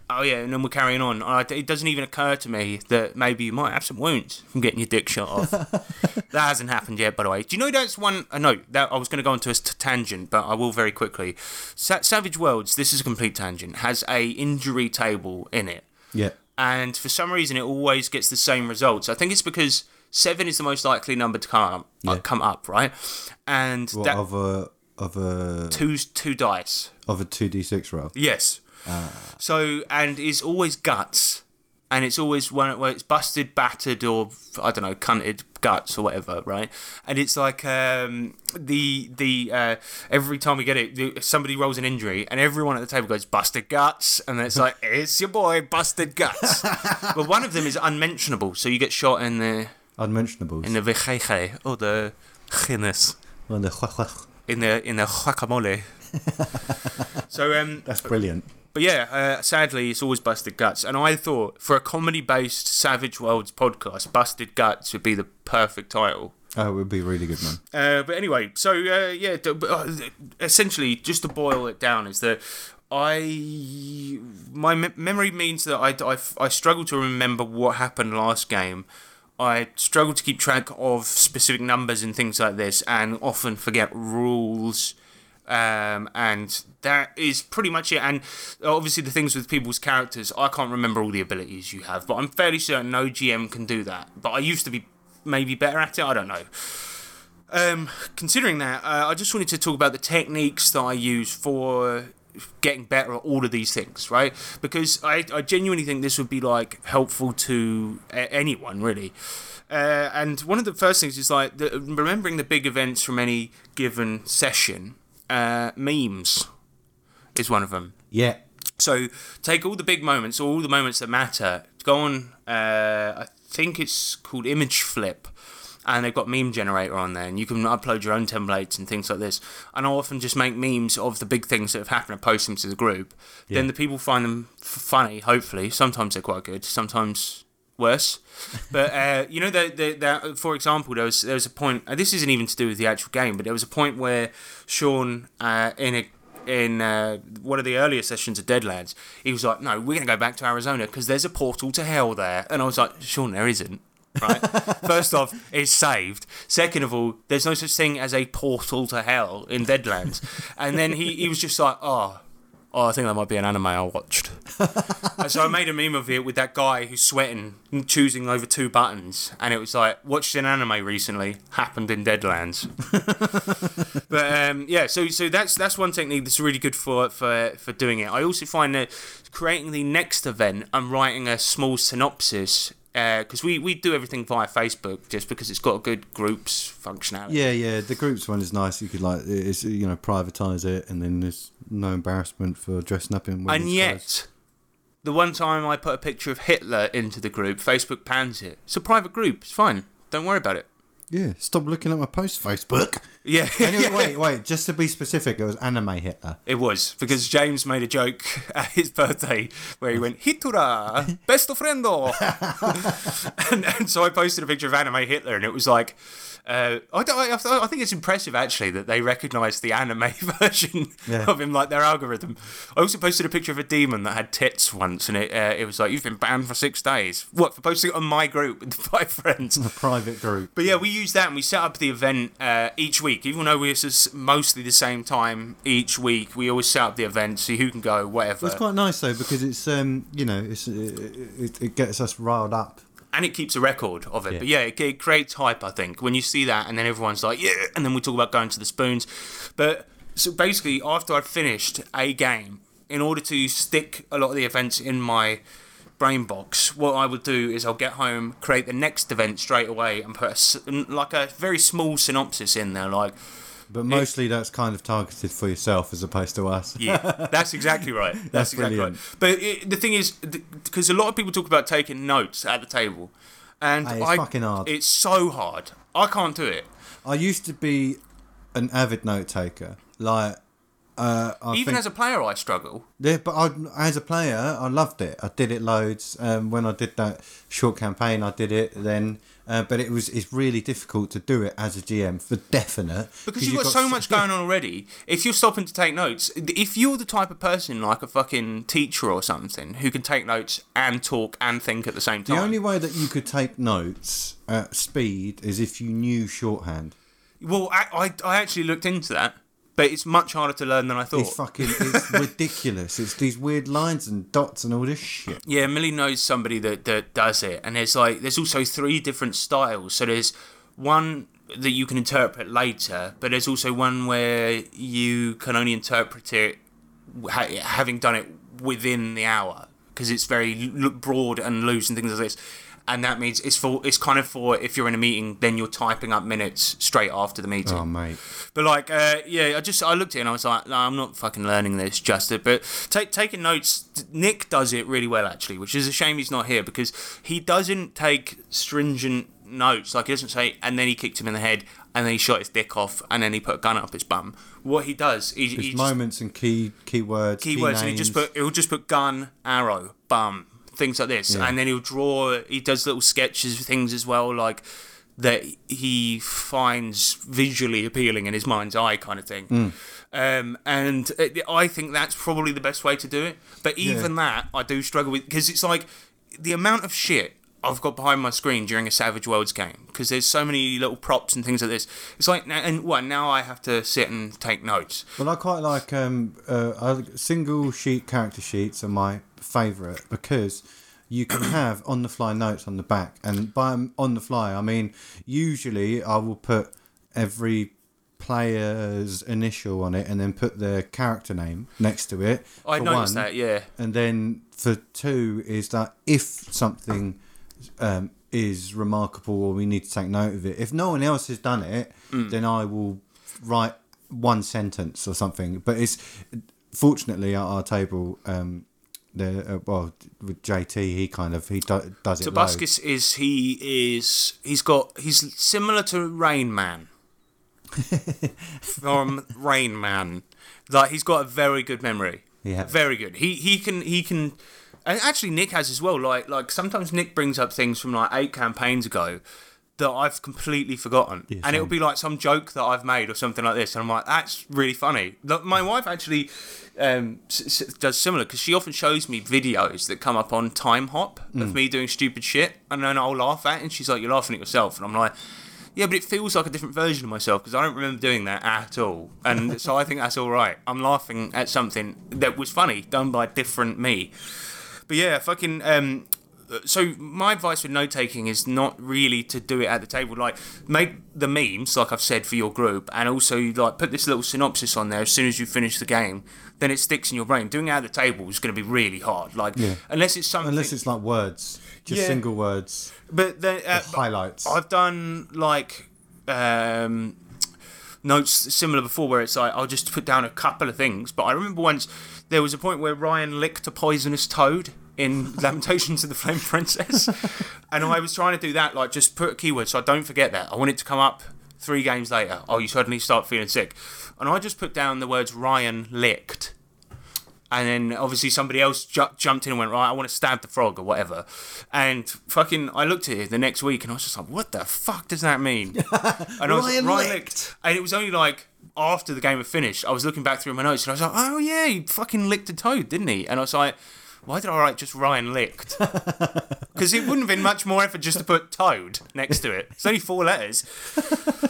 Oh yeah, and then we're carrying on. I, it doesn't even occur to me that maybe you might have some wounds from getting your dick shot off. that hasn't happened yet, by the way. Do you know that's one? Uh, no, that I was going to go into a t- tangent, but I will very quickly. Sa- Savage Worlds. This is a complete tangent. Has a injury table in it
Yeah,
and for some reason it always gets the same results. I think it's because seven is the most likely number to come up, uh,
Yeah.
come up, right? And
what,
that
of a of a
two two dice,
of a two d six roll.
yes. So and it's always guts, and it's always one where it's busted, battered, or I don't know, cunted guts or whatever, right? And it's like um, the the uh, every time we get it, the, somebody rolls an injury, and everyone at the table goes busted guts, and it's like it's your boy busted guts. but one of them is unmentionable, so you get shot in the
Unmentionables.
in the vejege or the
the-
in the in the guacamole. so um,
That's brilliant.
But yeah, uh, sadly, it's always Busted Guts. And I thought for a comedy based Savage Worlds podcast, Busted Guts would be the perfect title.
Oh, it would be a really good one.
Uh, but anyway, so uh, yeah, uh, essentially, just to boil it down, is that I my me- memory means that I, I, I struggle to remember what happened last game. I struggle to keep track of specific numbers and things like this, and often forget rules. Um, and that is pretty much it. And obviously, the things with people's characters, I can't remember all the abilities you have, but I'm fairly certain no GM can do that. But I used to be maybe better at it. I don't know. Um, considering that, uh, I just wanted to talk about the techniques that I use for getting better at all of these things, right? Because I, I genuinely think this would be like helpful to a- anyone, really. Uh, and one of the first things is like the, remembering the big events from any given session. Uh, memes is one of them.
Yeah.
So take all the big moments, all the moments that matter. Go on. Uh, I think it's called Imgflip, and they've got meme generator on there, and you can upload your own templates and things like this. And I'll often just make memes of the big things that have happened and post them to the group. Then the people find them f- funny. Hopefully, sometimes they're quite good. Sometimes worse. But uh, you know that that for example, there was there was a point. Uh, this isn't even to do with the actual game, but there was a point where Sean uh, in a in uh, one of the earlier sessions of Deadlands, he was like, "No, we're going to go back to Arizona because there's a portal to hell there." And I was like, "Sean, there isn't." Right. First off, it's saved. Second of all, there's no such thing as a portal to hell in Deadlands. And then he, he was just like, "Oh, oh, I think that might be an anime I watched." So I made a meme of it with that guy who's sweating, choosing over two buttons, and it was like, watched an anime recently, happened in Deadlands. but um, yeah, so so that's that's one technique that's really good for for for doing it. I also find that creating the next event and writing a small synopsis. Uh, because we, we do everything via Facebook just because it's got a good groups functionality.
Yeah, yeah. The groups one is nice. You could like, it's you know, privatize it, and then there's no embarrassment for dressing up in.
And yet,
clothes.
the one time I put a picture of Hitler into the group, Facebook bans it. It's a private group. It's fine. Don't worry about it.
Yeah. Stop looking at my post, Facebook.
Yeah.
Anyway, wait, wait. Just to be specific, it was anime Hitler.
It was because James made a joke at his birthday where he went Hitler, best friendo, and, and so I posted a picture of anime Hitler, and it was like, uh, I, don't, I, I think it's impressive actually that they recognised the anime version
Yeah.
of him, like their algorithm. I also posted a picture of a demon that had tits once, and it uh, it was like you've been banned for six days. What for posting it on my group with five friends?
A private group.
But yeah, we use that and we set up the event uh, each week. Even though we're mostly the same time each week, we always set up the event, see who can go, whatever.
It's quite nice though because it's um you know it's it, it, it gets us riled up.
And it keeps a record of it.
Yeah.
But yeah, it, it creates hype, I think, when you see that, and then everyone's like, yeah, and then we talk about going to the spoons. But so basically, after I've finished a game, in order to stick a lot of the events in my brain box, what I would do is I'll get home, create the next event straight away, and put a like a very small synopsis in there, like.
But mostly that's kind of targeted for yourself as opposed to us.
Yeah, that's exactly right. That's,
That's
exactly
brilliant.
right. But it, the thing is, because a lot of people talk about taking notes at the table, and
Hey, it's
I,
fucking hard.
It's so hard. I can't do it.
I used to be an avid note taker. Like uh, I
Even
think,
as a player, I struggle.
yeah, but I, as a player, I loved it. I did it loads. Um, when I did that short campaign, I did it then. Uh, but it was it's really difficult to do it as a GM for definite
Because you've got, so much going on already. If you're stopping to take notes, if you're the type of person like a fucking teacher or something who can take notes and talk and think at the same time,
The only way that you could take notes at speed is if you knew shorthand.
well, I, I, I actually looked into that, but it's much harder to learn than I thought.
It's fucking it's ridiculous. It's these weird lines and dots and all this shit.
Yeah, Millie knows somebody that, that does it, and there's like there's also three different styles. So there's one that you can interpret later, but there's also one where you can only interpret it ha- having done it within the hour because it's very l- broad and loose and things like this. And that means it's for it's kind of for if you're in a meeting, then you're typing up minutes straight after the meeting.
Oh mate.
But like, uh, yeah, I just I looked at it and I was like, no, I'm not fucking learning this, just it. But take taking notes, Nick does it really well actually, which is a shame he's not here because he doesn't take stringent notes. Like he doesn't say, and then he kicked him in the head, and then he shot his dick off, and then he put a gun up his bum. What he does, he, he
There's
just
moments and key keywords. key
keywords, and he just put he'll just put gun, arrow, bum, things like this, and then he'll draw. He does little sketches of things as well, like that he finds visually appealing in his mind's eye, kind of thing.
Mm.
Um, and it, I think that's probably the best way to do it. But even that, I do struggle with because it's like the amount of shit. I've got behind my screen during a Savage Worlds game because there's so many little props and things like this. It's like, and what now I have to sit and take notes.
Well, I quite like um, uh, single sheet character sheets are my favourite because you can have on the fly notes on the back, and by on the fly I mean usually I will put every player's initial on it and then put their character name next to it.
I noticed
one.
that, yeah.
And then for two is that if something um, is remarkable or we need to take note of it, if no one else has done it,
Mm.
then I will write one sentence or something. But it's fortunately at our table. Um, the, uh, well, with JT, he kind of he do, does it.
Tobuscus is he is he's got he's similar to Rain Man from Rain Man. Like he's got a very good memory.
Yeah.
very good. He he can he can. And actually, Nick has as well. Like like sometimes Nick brings up things from like eight campaigns ago that I've completely forgotten, and it'll be like some joke that I've made or something like this, and I'm like, that's really funny. My wife actually um, s- s- does similar because she often shows me videos that come up on Timehop of me doing stupid shit, and then I'll laugh at, it, and she's like, "You're laughing at yourself," and I'm like. Yeah, but it feels like a different version of myself because I don't remember doing that at all, and so I think that's all right. I'm laughing at something that was funny done by different me. But yeah, fucking um, so my advice with note taking is not really to do it at the table. Like make the memes, like I've said, for your group, and also like put this little synopsis on there as soon as you finish the game. Then it sticks in your brain. Doing it at the table is going to be really hard. Like
Yeah.
unless it's something.
Unless it's like words, just
Yeah.
single words,
but then uh,
highlights.
I've done like um, notes similar before, where it's like I'll just put down a couple of things. But I remember once there was a point where Ryan licked a poisonous toad in Lamentations of the Flame Princess, and I was trying to do that, like just put a keyword so I don't forget that. I want it to come up three games later. Oh, you suddenly start feeling sick, and I just put down the words Ryan licked. And then obviously somebody else ju- jumped in and went, right, I want to stab the frog or whatever. And fucking, I looked at it the next week and I was just like, what the fuck does that mean? And I was
Ryan
like,
licked.
And it was only like after the game had finished, I was looking back through my notes and I was like, oh yeah, he fucking licked a toad, didn't he? And I was like, why did I write just Ryan licked? Because it wouldn't have been much more effort just to put toad next to it. It's only four letters.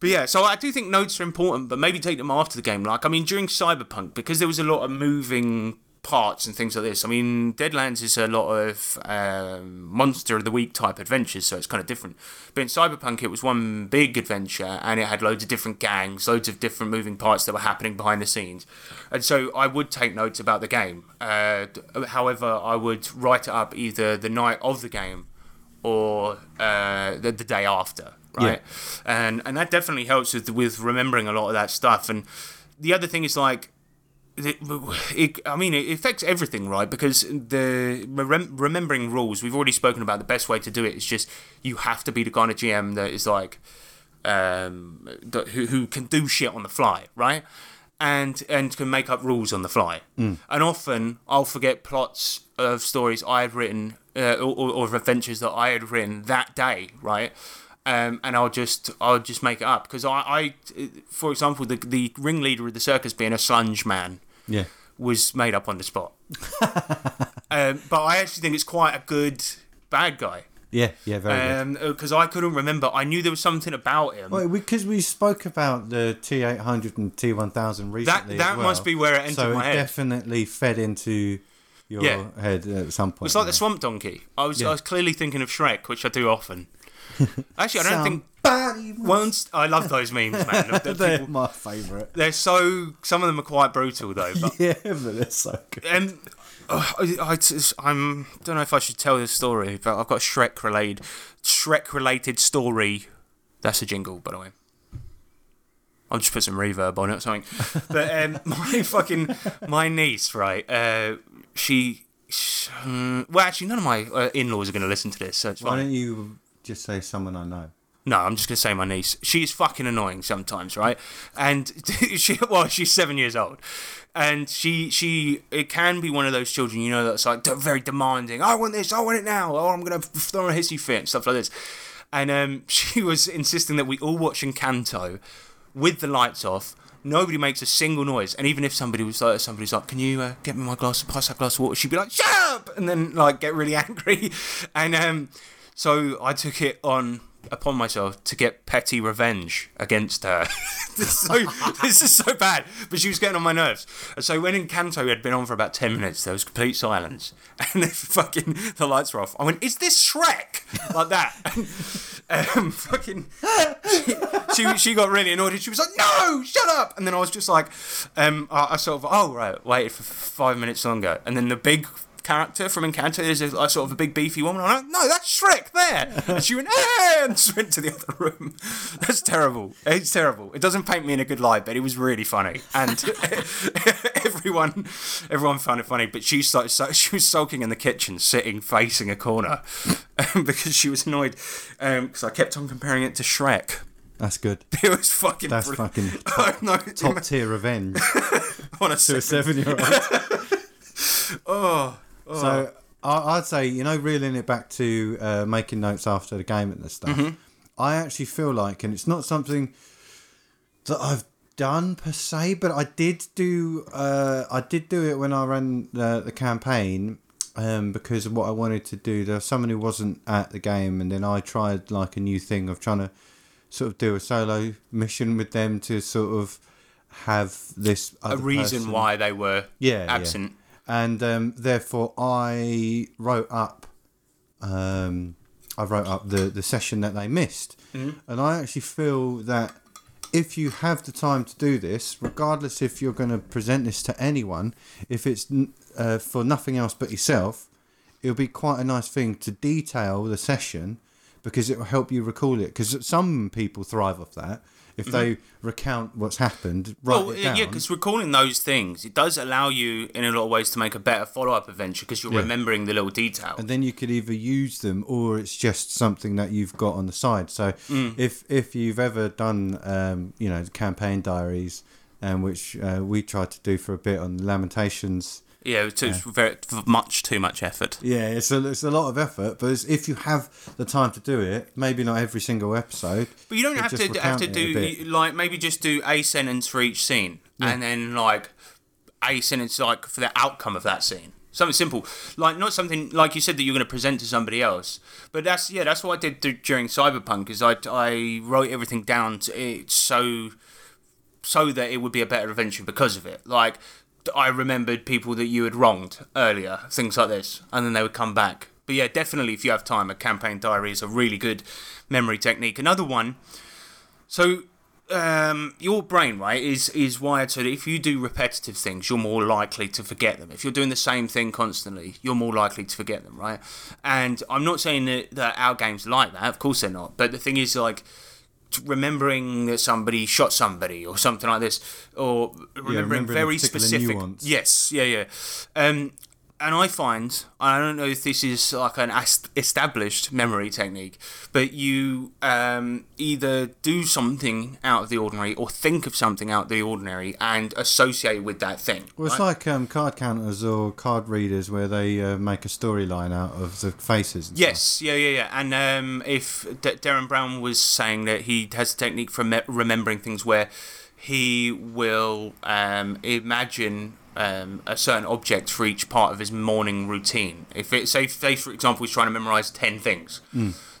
But yeah, so I do think notes are important, but maybe take them after the game. Like, I mean, during Cyberpunk, because there was a lot of moving parts and things like this. I mean, Deadlands is a lot of um, monster of the week type adventures, so it's kind of different. But in Cyberpunk, it was one big adventure, and it had loads of different gangs, loads of different moving parts that were happening behind the scenes. And so I would take notes about the game. Uh, however, I would write it up either the night of the game or uh, the, the day after, right? And and that definitely helps with with remembering a lot of that stuff. And the other thing is like. It, it, I mean, it affects everything, right? Because the rem- remembering rules, we've already spoken about. The best way to do it is just you have to be the kind of GM that is like, um, that, who who can do shit on the fly, right? And and can make up rules on the fly. And often I'll forget plots of stories I had written uh, or, or, adventures that I had written that day, right? Um, and I'll just I'll just make it up because I, I, for example, the the ringleader of the circus being a slunge man
yeah.
was made up on the spot. um, but I actually think it's quite a good bad guy
Yeah, yeah, very good.
because I couldn't remember. I knew there was something about him.
Well, because we spoke about the T800 and T1000 recently. as
that
well.
must be where it entered
so
my
it
head.
definitely fed into your
Yeah.
head at some point.
It's like the swamp donkey. I was
Yeah.
I was clearly thinking of Shrek, which I do often. Actually, I don't think once. I love those memes, man. The- the
They're
people-
my favourite.
they're so. Some of them are quite brutal though. But
Yeah, but they're so good.
Um, uh, I, I just, I'm don't know if I should tell this story, but I've got a Shrek related Shrek related story. That's a jingle, by the way. I'll just put some reverb on it or something. But um, my fucking my niece, right? Uh, she, sh- um, well, actually, none of my uh, in-laws are going to listen to this, so it's
Why
fine.
don't you just say someone I know?
No, I'm just gonna say my niece. She's fucking annoying sometimes, right? And she, well, she's seven years old, and she, she, it can be one of those children, you know, that's like very demanding. I want this. I want it now. Oh, I'm gonna throw a hissy fit and stuff like this. And um, she was insisting that we all watch Encanto with the lights off. Nobody makes a single noise, and even if somebody was like, somebody's like, "Can you uh, get me my glass, pass that glass of water?" She'd be like, "Shut up!" and then like get really angry. And um, so I took it on upon myself to get petty revenge against her. this, is so, this is so bad, but she was getting on my nerves. So when Encanto had been on for about ten minutes, there was complete silence, and then fucking the lights were off. I went, "Is this Shrek?" like that. And, um, fucking, she, she she got really annoyed. She was like, "No, shut up!" And then I was just like, um, I, I sort of, oh right, waited for five minutes longer, and then the big character from Encanto is a, a sort of a big beefy woman. Like, no, that's Shrek there. And she went, eh, and went to the other room. That's terrible. It's terrible. It doesn't paint me in a good light, but it was really funny. And everyone, everyone found it funny. But she started, so- she was sulking in the kitchen, sitting facing a corner, because she was annoyed because I kept on comparing it to Shrek.
That's good.
It was fucking.
That's
brilliant.
fucking
Oh, no,
Top tier revenge
on a
to a seven year old.
Oh,
So I, I'd say, you know, reeling it back to uh, making notes after the game and the stuff.
Mm-hmm.
I actually feel like, and it's not something that I've done per se, but I did do. Uh, I did do it when I ran the, the campaign. Um, because of what I wanted to do, there was someone who wasn't at the game, and then I tried like a new thing of trying to sort of do a solo mission with them to sort of have this
a reason
person-
why they were
yeah, yeah. And um, therefore I wrote up um, I wrote up the the session that they missed, and I actually feel that if you have the time to do this, regardless if you're going to present this to anyone, if it's n- uh, for nothing else but yourself, it'll be quite a nice thing to detail the session because it will help you recall it. Because some people thrive off that. If they recount what's happened, write
Well, yeah, because recalling those things, it does allow you in a lot of ways to make a better follow-up adventure because you're
Yeah.
remembering the little detail.
and then you could either use them or it's just something that you've got on the side. So
Mm.
if if you've ever done um, you know campaign diaries, um, which uh, we tried to do for a bit on Lamentations.
Yeah, it took very much too much effort.
Yeah, it's a it's a lot of effort, but it's, if you have the time to do it, maybe not every single episode.
But you don't have to have to
it a bit.
do like maybe just do a sentence for each scene, and then like a sentence like for the outcome of that scene. Something simple, like not something like you said that you're going to present to somebody else. But that's yeah, that's what I did dur- during Cyberpunk. Is I I wrote everything down to it so so that it would be a better adventure because of it. Like I remembered people that you had wronged earlier, things like this, and then they would come back. But yeah, definitely if you have time, a campaign diary is a really good memory technique. Another one. So um, your brain, right, is is wired so that if you do repetitive things, you're more likely to forget them. If you're doing the same thing constantly, you're more likely to forget them, right? And I'm not saying that, that our games like that. Of course they're not. But the thing is, like remembering that somebody shot somebody or something like this, or remembering
remembering a
very specific.
nuance.
Yes, yeah, yeah. Um, and I find I don't know if this is like an established memory technique, but you um, either do something out of the ordinary or think of something out of the ordinary and associate with that thing.
Well, it's
right?
like um, card counters or card readers where they uh, make a storyline out of the faces. And stuff.
Yes, yeah, yeah, yeah. And um, if D- Derren Brown was saying that he has a technique for me- remembering things where he will um, imagine um, a certain object for each part of his morning routine. If it say, say for example, he's trying to memorize ten things.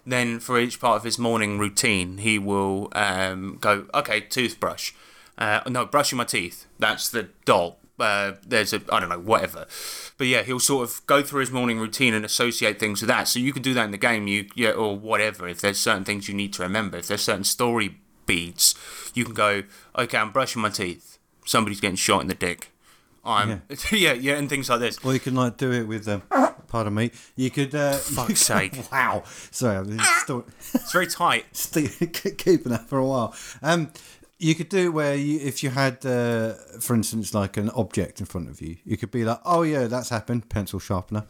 Then for each part of his morning routine, he will um, go, okay, toothbrush. Uh, no, brushing my teeth. That's the doll. Uh, there's a I don't know whatever, but yeah, he'll sort of go through his morning routine and associate things with that. So you can do that in the game, you yeah, or whatever. If there's certain things you need to remember, if there's certain story beats, you can go, okay, I'm brushing my teeth. Somebody's getting shot in the dick. I'm yeah, yeah, and things like this.
Or you can like do it with, um, pardon me, you could. Uh,
Fuck's sake,
wow. Sorry, I'm still,
it's very tight.
still keeping that for a while. Um, you could do it where you, if you had, uh, for instance, like an object in front of you, you could be like, "Oh yeah, that's happened." Pencil sharpener.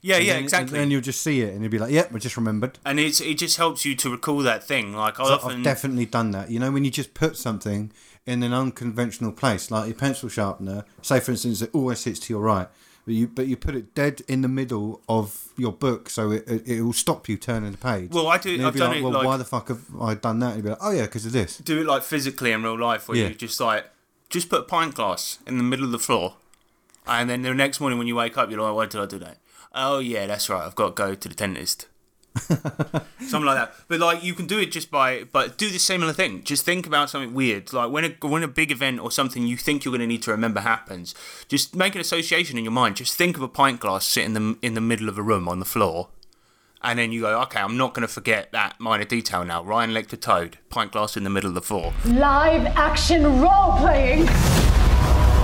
Yeah,
And
yeah,
then-
exactly.
And then you'll just see it, and you'll be like, "Yep, I just remembered."
and it's it just helps you to recall that thing. Like I
So
often
I've definitely done that. You know, when you just put something in an unconventional place, like your pencil sharpener. Say, for instance, it always sits to your right, but you but you put it dead in the middle of your book, so it it, it will stop you turning the page.
Well, I do-
And
I've
be
done
like,
it
Well,
like-
why the fuck have I done that? And you'll be like, oh yeah, because of this.
do it like physically in real life where
Yeah.
you just like just put a pint glass in the middle of the floor and then the next morning when you wake up you're like why did i do that oh yeah that's right i've got to go to the dentist something like that but like you can do it just by but do the similar thing just think about something weird like when a when a big event or something you think you're going to need to remember happens just make an association in your mind just think of a pint glass sitting in the, in the middle of a room on the floor and then you go, okay, I'm not going to forget that minor detail now. Ryan licked a toad, pint glass in the middle of the floor.
Live action role playing.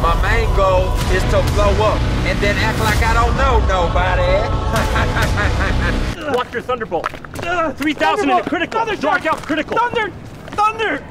My main goal is to blow up and then act like I don't know nobody.
Block your thunderbolt. Uh, 3,000 in a critical. Dark out critical. Thunder! Thunder!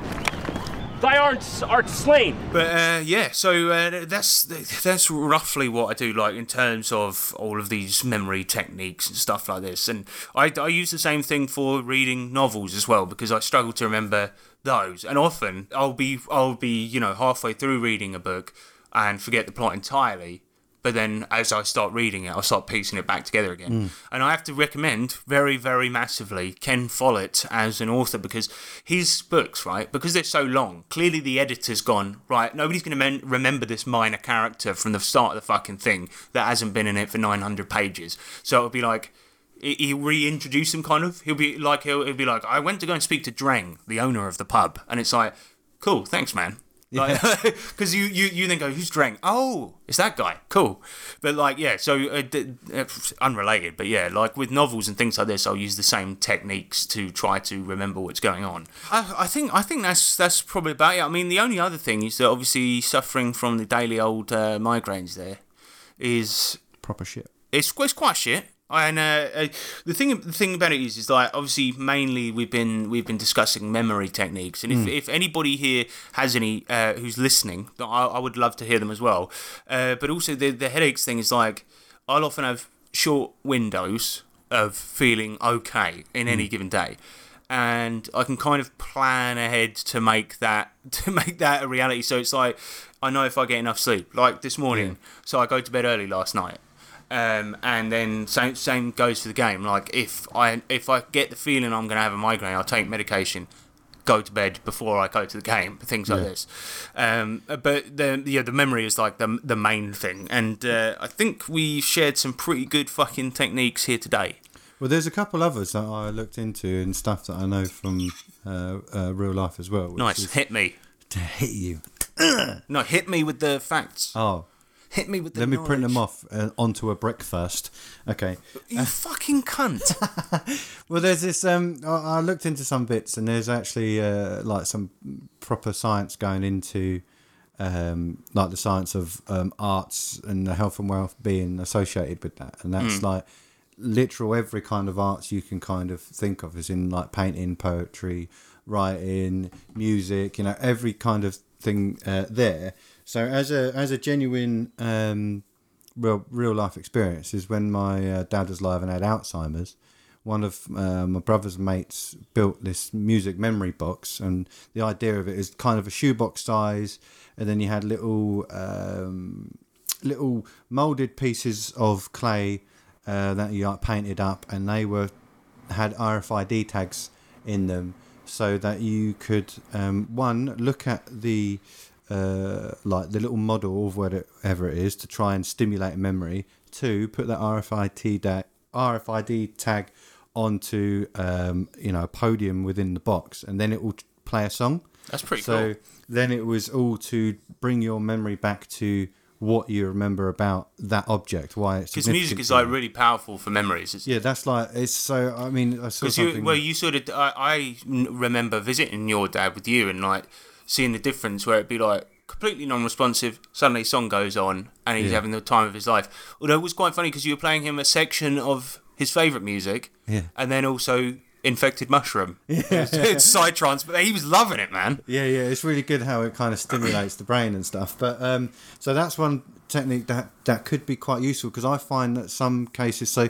Thy art art slain.
But uh, yeah, so uh, that's that's roughly what I do, like in terms of all of these memory techniques and stuff like this. And I, I use the same thing for reading novels as well because I struggle to remember those. And often I'll be I'll be you know halfway through reading a book and forget the plot entirely. But then as I start reading it, I'll start piecing it back together again. Mm. And I have to recommend very, very massively Ken Follett as an author because his books, right, because they're so long, clearly the editor's gone, right, nobody's going to men- remember this minor character from the start of the fucking thing that hasn't been in it for 900 pages. So it'll be like, he- he'll reintroduce him kind of. He'll be like, he'll, he'll be like, I went to go and speak to Drang, the owner of the pub. And it's like, cool, thanks, man. Because you, you you then go, who's drank? Oh, it's that guy. Cool, but like yeah, so uh, d- uh, unrelated, but yeah, like with novels and things like this, I'll use the same techniques to try to remember what's going on. I, I think I think that's that's probably about it. I mean, the only other thing is that obviously suffering from the daily old uh, migraines there is
Proper shit.
it's, it's quite shit. And uh, uh, the thing the thing about it is is like obviously mainly we've been we've been discussing memory techniques, and if, if anybody here has any uh, who's listening, I, I would love to hear them as well. Uh, but also the the headaches thing is like I'll often have short windows of feeling okay in any given day. And I can kind of plan ahead to make that to make that a reality. So it's like I know if I get enough sleep. Like this morning, so I go to bed early last night um, and then same same goes for the game. Like if I if I get the feeling I'm going to have a migraine, I'll take medication, go to bed before I go to the game. Things like this. Um, but the yeah the memory is like the the main thing, and uh, I think we shared some pretty good fucking techniques here today.
Well, there's a couple others that I looked into and stuff that I know from uh, uh, real life as well.
Nice,
is-
hit me.
to hit you.
No, hit me with the facts.
Oh,
Hit me with the.
let me print them off uh, onto a brick first. Okay.
You fucking cunt.
Well, there's this. Um, I, I looked into some bits, and there's actually uh, like some proper science going into, um, like the science of um, arts and the health and wealth being associated with that, and that's like literal every kind of arts you can kind of think of, as in like painting, poetry, writing, music. You know, every kind of thing uh, there. So as a as a genuine um, real real life experience is when my uh, dad was alive and had Alzheimer's. One of uh, my brother's mates built this music memory box, and the idea of it is kind of a shoebox size, and then you had little um, little molded pieces of clay uh, that you painted up, and they were had RFID tags in them, so that you could um, one look at the uh, like the little model of whatever it is to try and stimulate memory. Two, put that RFID tag, RFID tag onto um, you know a podium within the box, and then it will play a song.
That's pretty
so
cool.
then it was all to bring your memory back to what you remember about that object, why it's
Because music is like really powerful for memories. It's,
Yeah, that's like it's so. I mean, I saw
Because you,
something.
well, you sort of, I remember visiting your dad with you and like seeing the difference where it'd be like completely non-responsive. Suddenly, song goes on and he's
Yeah.
having the time of his life. Although it was quite funny because you were playing him a section of his favourite music,
Yeah.
and then also infected mushroom. Yeah. It's psytrance, but he was loving it, man.
Yeah, yeah, it's really good how it kind of stimulates the brain and stuff. But um, so that's one technique that that could be quite useful because I find that some cases. So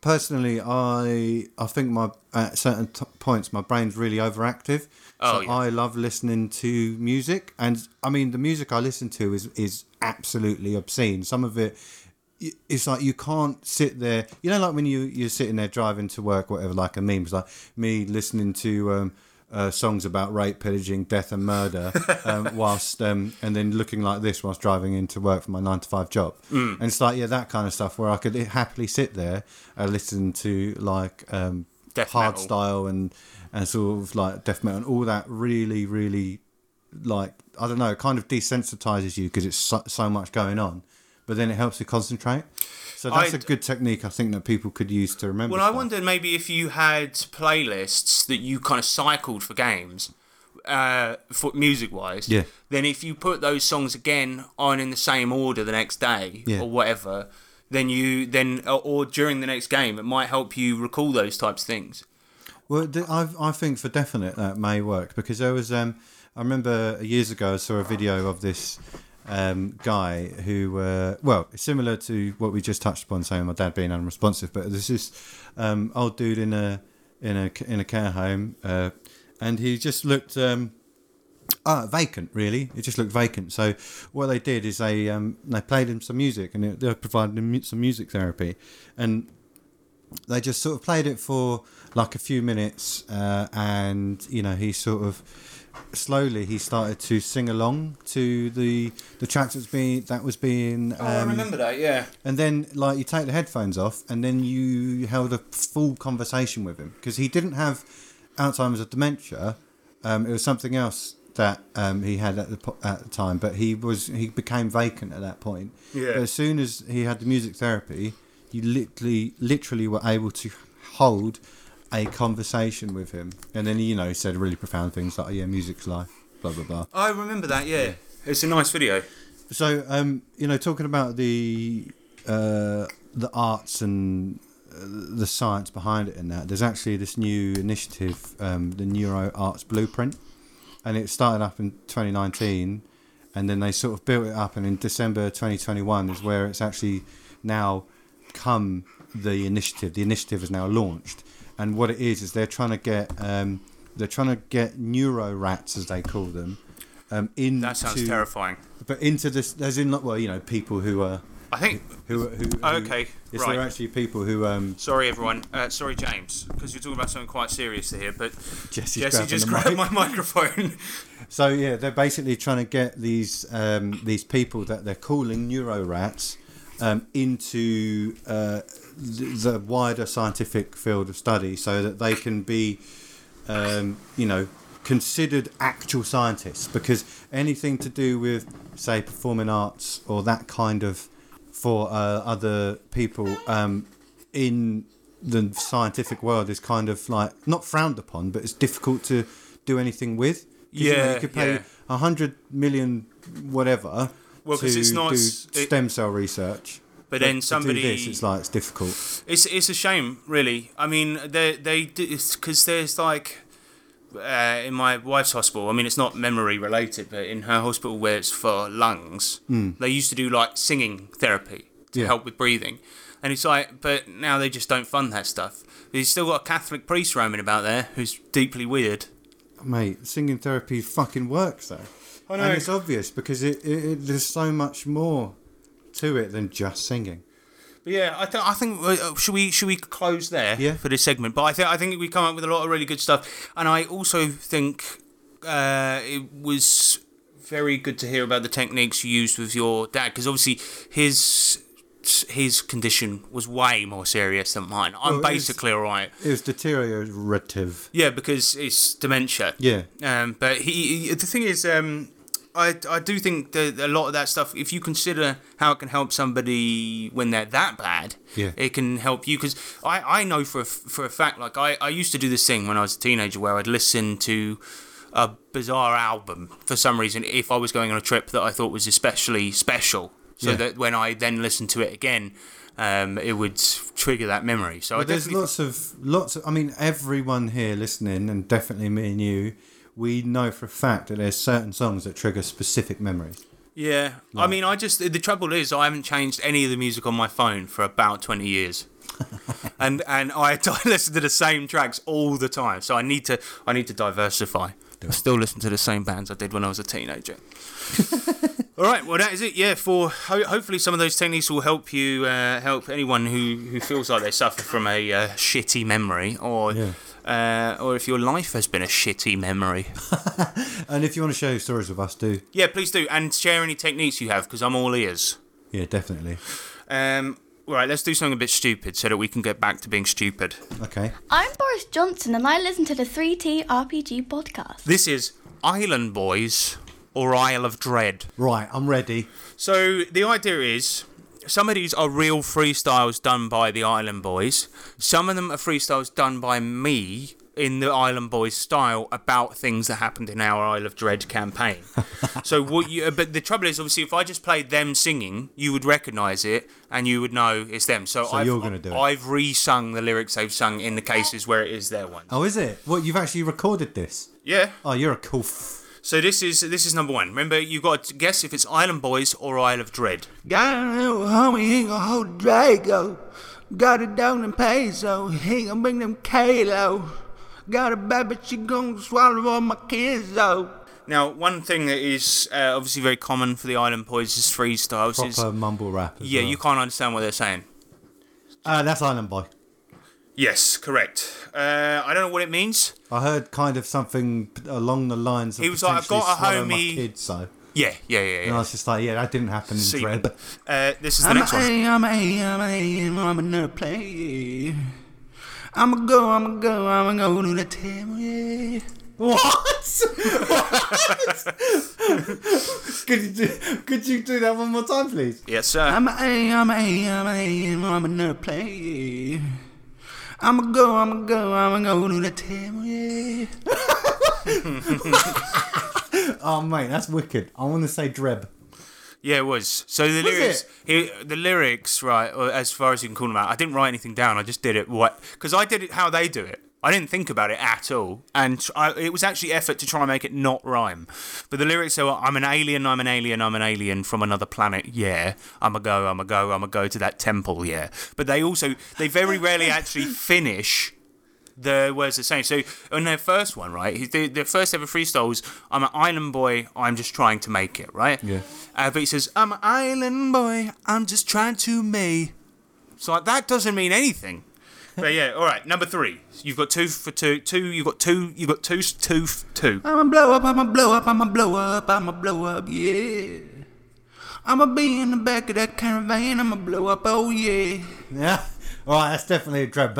personally, I I think my at certain t- points my brain's really overactive.
Oh,
so
yeah.
I love listening to music, and I mean the music I listen to is is absolutely obscene. Some of it. It's like you can't sit there. You know, like when you you're sitting there driving to work, whatever. Like a meme, it's like me listening to um, uh, songs about rape, pillaging, death, and murder, um, whilst um, and then looking like this whilst driving into work for my nine to five job. And it's like yeah, that kind of stuff where I could happily sit there and listen to like um,
Death
hard
metal.
style and and sort of like death metal and all that. Really, really like I don't know, it kind of desensitizes you because it's so, so much going on, but then it helps you concentrate. So that's a
I'd-
good technique I think that people could use to remember.
Well, I
stuff.
wondered maybe if you had playlists that you kind of cycled for games, uh, for music wise.
Yeah.
Then if you put those songs again on in the same order the next day
Yeah.
or whatever, then you then or, or during the next game, it might help you recall those types of things.
Well, I I think for definite that may work because there was um I remember years ago I saw a video of this um guy who uh, well similar to what we just touched upon saying my dad being unresponsive, but there's this um old dude in a in a in a care home uh, and he just looked um Ah, vacant. Really, it just looked vacant. So what they did is they um, they played him some music and they provided him some music therapy, and they just sort of played it for like a few minutes, uh, and you know he sort of slowly he started to sing along to the the tracks that's being that was being. Um, oh, I remember
that, yeah.
and then, like, you take the headphones off, and then you held a full conversation with him because he didn't have Alzheimer's or dementia. Um, it was something else that um, he had at the po- at the time, but he was he became vacant at that point.
Yeah.
But as soon as he had the music therapy, you literally literally were able to hold a conversation with him, and then he, you know said really profound things like, oh, "Yeah, music's life," blah blah blah.
I remember that. Yeah, it's a nice video.
So, um, you know, talking about the uh, the arts and uh, the science behind it and that, there's actually this new initiative, um, the Neuro Arts Blueprint, and it started up in 2019, and then they sort of built it up, and in December 2021 is where it's actually now come the initiative. The initiative is now launched, and what it is is they're trying to get um, they're trying to get neuro rats, as they call them, um, into
That sounds terrifying.
but into this, there's in well, you know, people who are
I think.
who who. who
Okay,
Yes,
right.
there are actually people who um.
Sorry, everyone. Uh, sorry, James, because you're talking about something quite serious here. But
Jesse's
Jesse just grabbed
mic.
my microphone.
So yeah, they're basically trying to get these um these people that they're calling neuro rats um into uh the, the wider scientific field of study, so that they can be um you know considered actual scientists because anything to do with say performing arts or that kind of for uh, other people um, in the scientific world is kind of like not frowned upon, but it's difficult to do anything with. 'Cause, you, know,
Yeah,
you could pay
yeah.
a hundred million whatever
Well,
to
it's not-
do stem cell research.
But then
to do
somebody-
this, it's like it's difficult.
It's it's a shame, really. I mean, they they because there's like uh, in my wife's hospital. I mean, it's not memory related, but in her hospital where it's for lungs, they used to do like singing therapy to
Yeah.
help with breathing, and it's like, but now they just don't fund that stuff. You've still got a Catholic priest roaming about there who's deeply weird.
Mate, singing therapy fucking works though.
I know.
And it's obvious because it, it, it there's so much more to it than just singing.
But yeah, I think I think uh, should we should we close there
Yeah.
for this segment? But I think I think we come up with a lot of really good stuff, and I also think uh, it was very good to hear about the techniques you used with your dad because obviously his his condition was way more serious than mine. I'm
Well,
basically all right.
It was deteriorative.
Yeah, because it's dementia.
Yeah.
Um, but he, he- the thing is, um, I, I do think that a lot of that stuff, if you consider how it can help somebody when they're that bad,
Yeah.
it can help you. Because I, I know for a, for a fact, like I, I used to do this thing when I was a teenager where I'd listen to a bizarre album for some reason if I was going on a trip that I thought was especially special. So
Yeah.
that when I then listened to it again, um, it would trigger that memory. So I
there's lots of lots of. I mean, everyone here listening, and definitely me and you, we know for a fact that there's certain songs that trigger specific memories.
Yeah, I mean, I just the trouble is I haven't changed any of the music on my phone for about twenty years, and and I, I listen to the same tracks all the time. So I need to I need to diversify. I still listen to the same bands I did when I was a teenager. all right, well that is it. Yeah, for ho- hopefully some of those techniques will help you uh, help anyone who who feels like they suffer from a uh, shitty memory or.
Yeah.
Uh, or if your life has been a shitty memory.
And if you want to share your stories with us, do
yeah, please do. And share any techniques you have, because I'm all ears.
yeah, definitely.
Um, all right, let's do something a bit stupid so that we can get back to being stupid.
Okay.
I'm Boris Johnson and I listen to the 3T RPG podcast.
This is Island Boys or Isle of Dread.
Right, I'm ready.
So the idea is some of these are real freestyles done by the Island Boys. Some of them are freestyles done by me in the Island Boys style about things that happened in our Isle of Dread campaign. so what you uh, but the trouble is obviously if I just played them singing, you would recognise it and you would know it's them. So,
So
I've,
you're gonna do it.
I've re-sung the lyrics they've sung in the cases where it is their one.
Oh, is it? What you've actually recorded this?
Yeah.
Oh, you're a cool. F-
So this is this is number one. Remember, you've got to guess if it's Island Boys or Isle of Dread.
Got a little homie, he gon' hold Drago. Got it down in peso, he gon' bring them Kalo. Got a bad bitch, she gon' swallow all my kids, though.
Now, one thing that is uh, obviously very common for the Island Boys is freestyles. Is,
proper mumble rap.
yeah,
well.
you can't understand what they're saying.
Ah, that's Island Boy.
Yes, correct. Uh, I don't know what it means.
I heard kind of something along the lines of
He was like, "I've got a
my
homie-
kid, so.
Yeah, yeah, yeah,
And I was just like, yeah, that didn't happen in
See,
Dread.
uh, this is the
I'm
next
a,
one.
I'm a, I'm a, I'm another player. I'ma go, I'ma go, I'ma go to the table, yeah.
What? could you do? Could you do that one more time, please?
Yes, sir.
I'm a, I'm a, I'm a, I'm another player. I'ma go, I'ma go, I'ma go to the table, yeah.
Oh mate, that's wicked. I want to say Dreb.
Yeah, it was. So the lyrics, he, the lyrics, right? As far as you can call them out, I didn't write anything down. I just did it what because I did it how they do it. I didn't think about it at all, and I, it was actually effort to try and make it not rhyme. But the lyrics are, "I'm an alien, I'm an alien, I'm an alien from another planet." Yeah, I'm a go, I'm a go, I'm a go to that temple. Yeah, but they also they very rarely actually finish the words they're saying. So on their first one, right, the, the first ever freestyle was, I'm an island boy, I'm just trying to make it, right?
Yeah.
Uh, but he says, I'm an island boy, I'm just trying to make. So like, that doesn't mean anything. But yeah, all right. Number three, you've got two for two. Two, you've got two. You've got two, two, two.
I'ma blow up, I'ma blow up, I'ma blow up, I'ma blow up, yeah. I'ma be in the back of that caravan, I'ma blow up, oh yeah.
Yeah. All right, that's definitely a Dreb.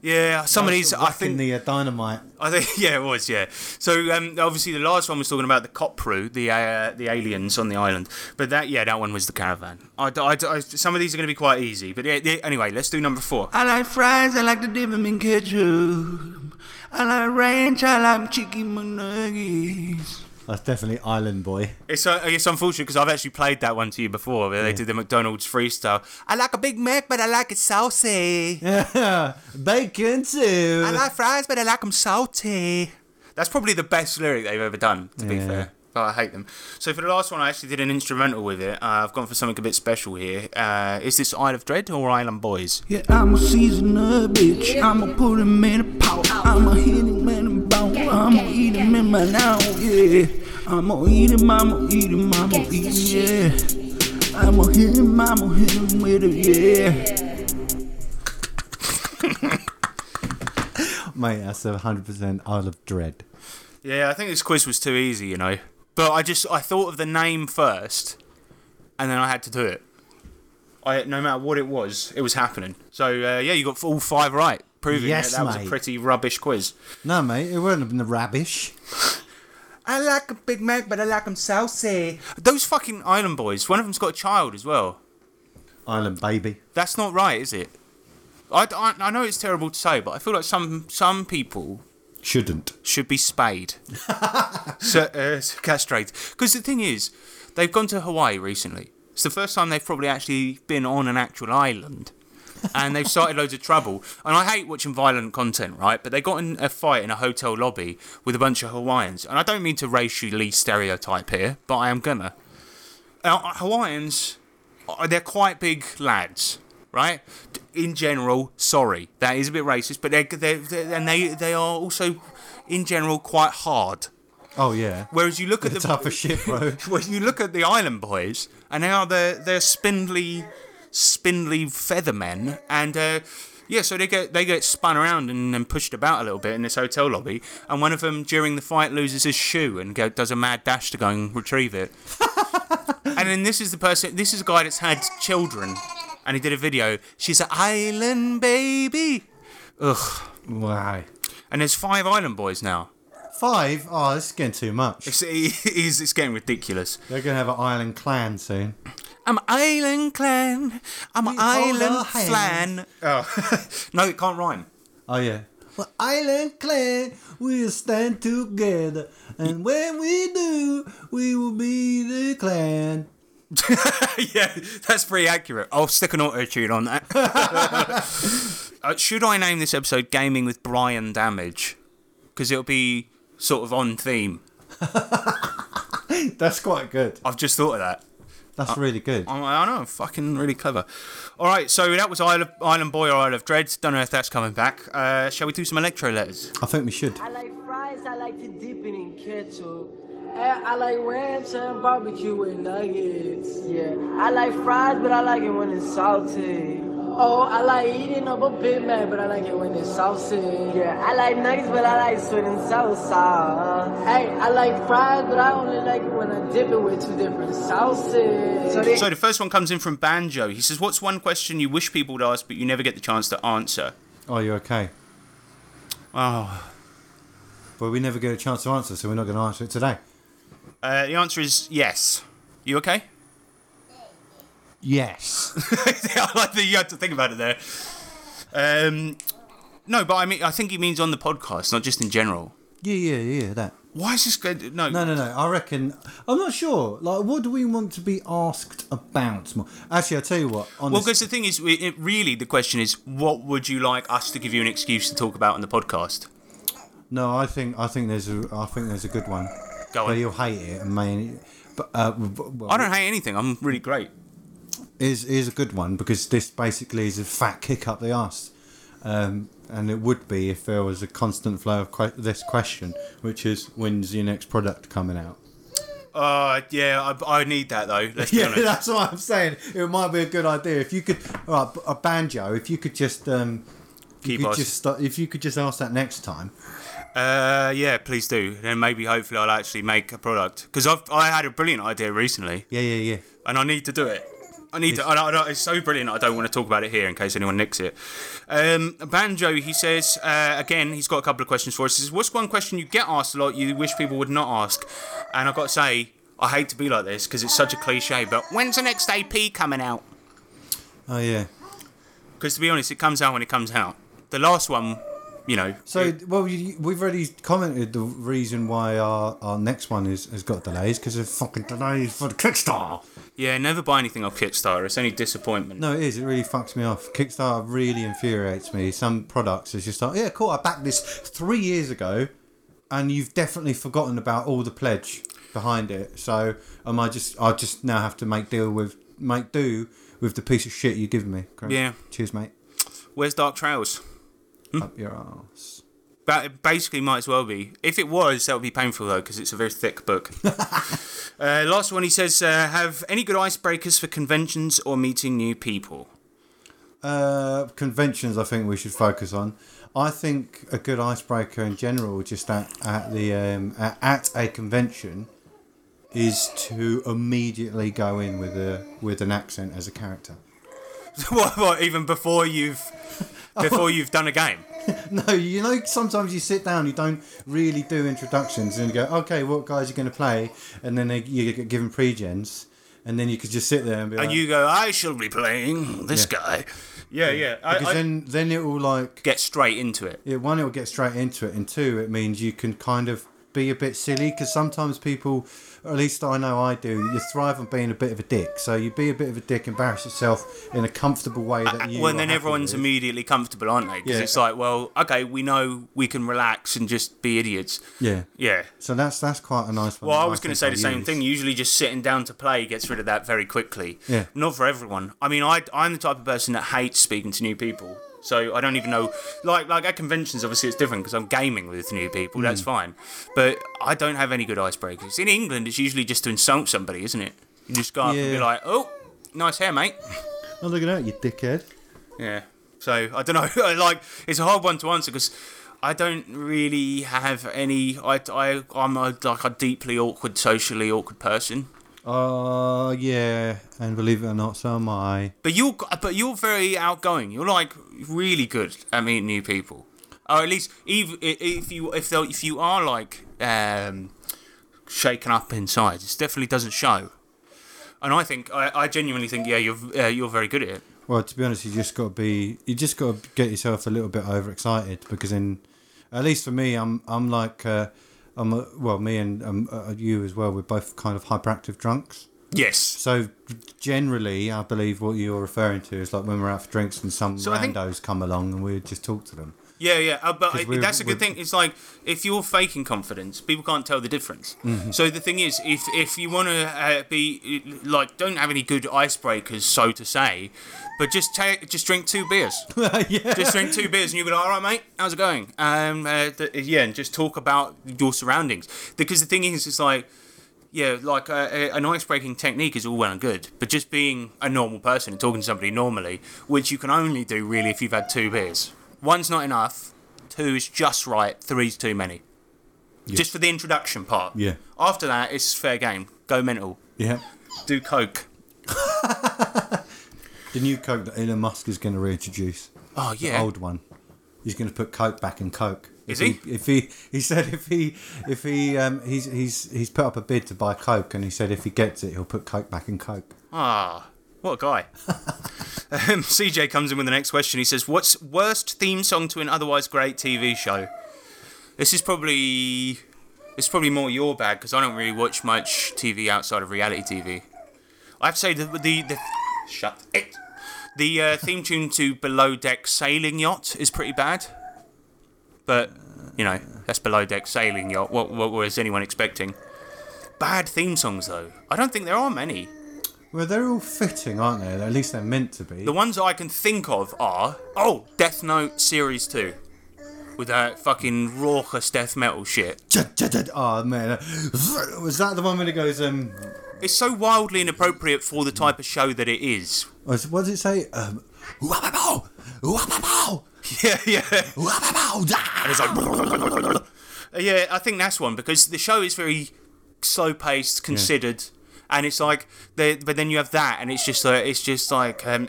Yeah, some of these, I think.
the uh, dynamite.
I think yeah, it was yeah. So um, obviously the last one was talking about the Kopru, the uh, the aliens on the island. But that yeah, that one was the caravan. I, I, I- some of these are going to be quite easy. But yeah, yeah, anyway, let's do number four.
I like fries, I like to dip them in ketchup. I like ranch, I like chicken McNuggets.
That's definitely Island Boy.
It's uh, it's unfortunate because I've actually played that one to you before. Where they did the McDonald's freestyle. I like a Big Mac, but I like it saucy.
Bacon too.
I like fries, but I like them salty. That's probably the best lyric they've ever done, to be fair. But I hate them. So for the last one, I actually did an instrumental with it. Uh, I've gone for something a bit special here. Uh, is this Isle of Dread or Island Boys?
Yeah, I'ma season a bitch. I'ma put him in a pot. I'ma hit him in a bone. I'ma eat him in my now, yeah. I'ma eat him, I'ma eat him, I'ma eat him, yeah. I'ma hit him, I'ma hit him with it, yeah.
Mate, that's a hundred percent Isle of Dread.
Yeah, I think this quiz was too easy, you know. But I just I thought of the name first, and then I had to do it. I no matter what it was, it was happening. So uh, yeah, you got all five right, proving
Yes,
that, that was a
mate.
pretty rubbish quiz.
No, mate, it wouldn't have been the rubbish.
I like a Big Mac, but I like them saucy. Those fucking Island Boys. One of them's got a child as well.
Island Baby.
That's not right, is it? I, I, I know it's terrible to say, but I feel like some some people
Shouldn't.
should be spayed, so, uh, castrated. Because the thing is, they've gone to Hawaii recently. It's the first time they've probably actually been on an actual island. And they've started loads of trouble. And I hate watching violent content, right? But they got in a fight in a hotel lobby with a bunch of Hawaiians. And I don't mean to racially stereotype here, but I am gonna. Now, Hawaiians, uh, they're quite big lads, right? In general, sorry, that is a bit racist, but they're, they're, they're and they they are also, in general, quite hard.
Oh yeah.
Whereas you look at
The
the
tough as shit, bro.
when you look at the Island Boys, and now they're they're spindly, spindly feather men, and uh, yeah, so they get they get spun around and, and pushed about a little bit in this hotel lobby, and one of them during the fight loses his shoe and go, does a mad dash to go and retrieve it. and then this is the person, this is a guy that's had children, and he did a video. She's an island baby. Ugh.
Wow.
And there's five Island Boys now.
Five? Oh, this is getting too much.
It's, it's, it's getting ridiculous.
They're gonna have an island clan soon.
I'm an island clan. I'm an
We
island
our
flan. Oh. no, it can't rhyme.
Oh yeah. Well, island clan, we'll stand together, and when we do, we will be the clan.
yeah, that's pretty accurate. I'll stick an auto tune on that. uh, should I name this episode Gaming with Brian Damage? Because it'll be sort of on theme.
That's quite good.
I've just thought of that.
That's really good.
I, I know, fucking really clever. All right, so that was Isle of, Island Boy or Isle of Dread. Don't know if that's coming back. Uh, shall we do some electro letters?
I think we should.
I like fries, I like to dip it in ketchup. I like ranch and barbecue with nuggets. Yeah, I like fries, but I like it when it's salty. Oh, I like eating up a Big Mac, but I like it when it's saucy. Yeah, I like nuggets, but I like sweet and salsa. Hey, I like fries, but I only like it when I dip it with two different sauces. So they
So the first one comes in from Banjo. He says, "What's one question you wish people would ask, but you never get the chance to answer?"
Are you okay?
Oh,
but we never get a chance to answer, so we're not going to answer it today.
Uh, the answer is yes. You okay?
Yes.
I like that you had to think about it there. Um, no, but I mean, I think he means on the podcast, not just in general.
Yeah, yeah, yeah. That.
Why is this good? No,
No, no, no. I reckon. I'm not sure. Like, what do we want to be asked about more? Actually, I'll tell you what.
Well, because the thing is, it, really, the question is, what would you like us to give you an excuse to talk about on the podcast?
no, I think I think there's a I think there's a good one.
Go
But you'll hate it, and main. But uh, well,
I don't hate anything. I'm really great.
Is is a good one because this basically is a fat kick up the arse. Um, and it would be if there was a constant flow of que- this question, which is when's your next product coming out?
Uh, yeah, I, I need that though. Let's be
Yeah,
honest.
that's what I'm saying. It might be a good idea if you could. All right, a banjo. If you could just, um, if you
Keep us.
just start, if you could just ask that next time.
Uh, yeah, please do. Then maybe, hopefully, I'll actually make a product because I've I had a brilliant idea recently,
Yeah, yeah, yeah.
and I need to do it. I need to. I, I, it's so brilliant. I don't want to talk about it here in case anyone nicks it. Um, Banjo, he says uh, again. He's got a couple of questions for us. He says, "What's one question you get asked a lot you wish people would not ask?" And I've got to say, I hate to be like this because it's such a cliche. But when's the next AP coming out?
Oh yeah.
Because to be honest, it comes out when it comes out. The last one, you know.
So, well, you, we've already commented the reason why our, our next one is has got delays because of fucking delays for the Kickstarter.
Yeah, never buy anything off Kickstarter. It's only disappointment.
No, it is. It really fucks me off. Kickstarter really infuriates me. Some products is just like, yeah, cool. I backed this three years ago, and you've definitely forgotten about all the pledge behind it. So, am I just? I just now have to make deal with make do with the piece of shit you give me. Great.
Yeah.
Cheers, mate.
Where's Dark Trails? Hmm?
Up your ass.
But it basically might as well be. If it was, that would be painful though, because it's a very thick book. uh, last one, he says, uh, have any good icebreakers for conventions or meeting new people?
Uh, conventions, I think we should focus on. I think a good icebreaker in general, just at, at the um, at, at a convention, is to immediately go in with a with an accent as a character.
what, what? Even before you've before you've done a game?
No, you know, sometimes you sit down, you don't really do introductions, and you go, okay, what guys are going to play, and then they, you get given pre-gens, and then you could just sit there and be like,
And you go, I shall be playing this
Yeah.
guy. Yeah, yeah. I,
because
I
then then it will like
get straight into it.
Yeah, one, it will get straight into it, and two, it means you can kind of be a bit silly because sometimes people, or at least I know I do, you thrive on being a bit of a dick. So you be a bit of a dick, embarrass yourself in a comfortable way that uh, you.
well, then everyone's
with.
immediately comfortable, aren't they? Because
Yeah.
it's like, well, okay, we know we can relax and just be idiots.
Yeah.
Yeah.
So that's that's quite a nice one.
Well, I was going to say the same
use.
thing. Usually, just sitting down to play gets rid of that very quickly.
Yeah.
Not for everyone. I mean, I I'm the type of person that hates speaking to new people. So I don't even know. Like like at conventions, obviously it's different because I'm gaming with new people. That's
Mm.
fine. But I don't have any good icebreakers. In England, it's usually just to insult somebody, isn't it? You just go up and be like, "Oh, nice hair, mate."
Oh, look at that, you dickhead.
Yeah. So I don't know. like it's a hard one to answer because I don't really have any. I I I'm a, like a deeply awkward, socially awkward person.
Oh yeah, and believe it or not, so am I.
But you're but you're very outgoing. You're like really good at meeting new people. Or at least if if you if if you are like um, shaken up inside, it definitely doesn't show. And I think I, I genuinely think yeah you're uh, you're very good at it.
Well, to be honest, you just got to be. You just got to get yourself a little bit overexcited because, in at least for me, I'm I'm like uh, I'm a, well, me and um, uh, you as well. We're both kind of hyperactive drunks.
Yes.
So generally, I believe what you're referring to is like when we're out for drinks and some
So I think-
randos come along and we just talk to them.
Yeah, yeah, uh, but that's a good thing. It's like if you're faking confidence, people can't tell the difference.
Mhm.
So the thing is, if if you want to uh, be like, don't have any good icebreakers, so to say, but just take, just drink two beers.
yeah.
Just drink two beers, and you go, all right, mate, how's it going? Um, uh, th- yeah, and just talk about your surroundings. Because the thing is, it's like. Yeah, like a- an ice-breaking technique is all well and good, but just being a normal person and talking to somebody normally, which you can only do really if you've had two beers. One's not enough, two is just right, three's too many. Just for the introduction part.
Yeah.
After that, it's fair game. Go mental.
Yeah.
Do coke.
The new Coke that Elon Musk is going to reintroduce.
Oh, yeah.
The old one. He's going to put Coke back in Coke.
Is
If If he he said if he if he um he's he's he's put up a bid to buy Coke, and he said if he gets it, he'll put Coke back in Coke.
Ah, what a guy. um, CJ comes in with the next question. He says, What's worst theme song to an otherwise great TV show? This is probably. It's probably more your bag because I don't really watch much TV outside of reality TV. I have to say the the, the shut it. The uh, theme tune to Below Deck Sailing Yacht is pretty bad, but you know that's Below Deck Sailing Yacht. What what was anyone expecting? Bad theme songs though. I don't think there are many.
Well, they're all fitting, aren't they? At least they're meant to be.
The ones that I can think of are oh Death Note Series Two, with that fucking raucous death metal shit.
Oh man, was that the one when it goes um?
It's so wildly inappropriate for the type of show that it is.
What what does it say? Um,
Yeah, yeah. And it's like, yeah, I think that's one because the show is very slow paced, considered, and it's like, but then you have that, and it's just like, it's just like, um,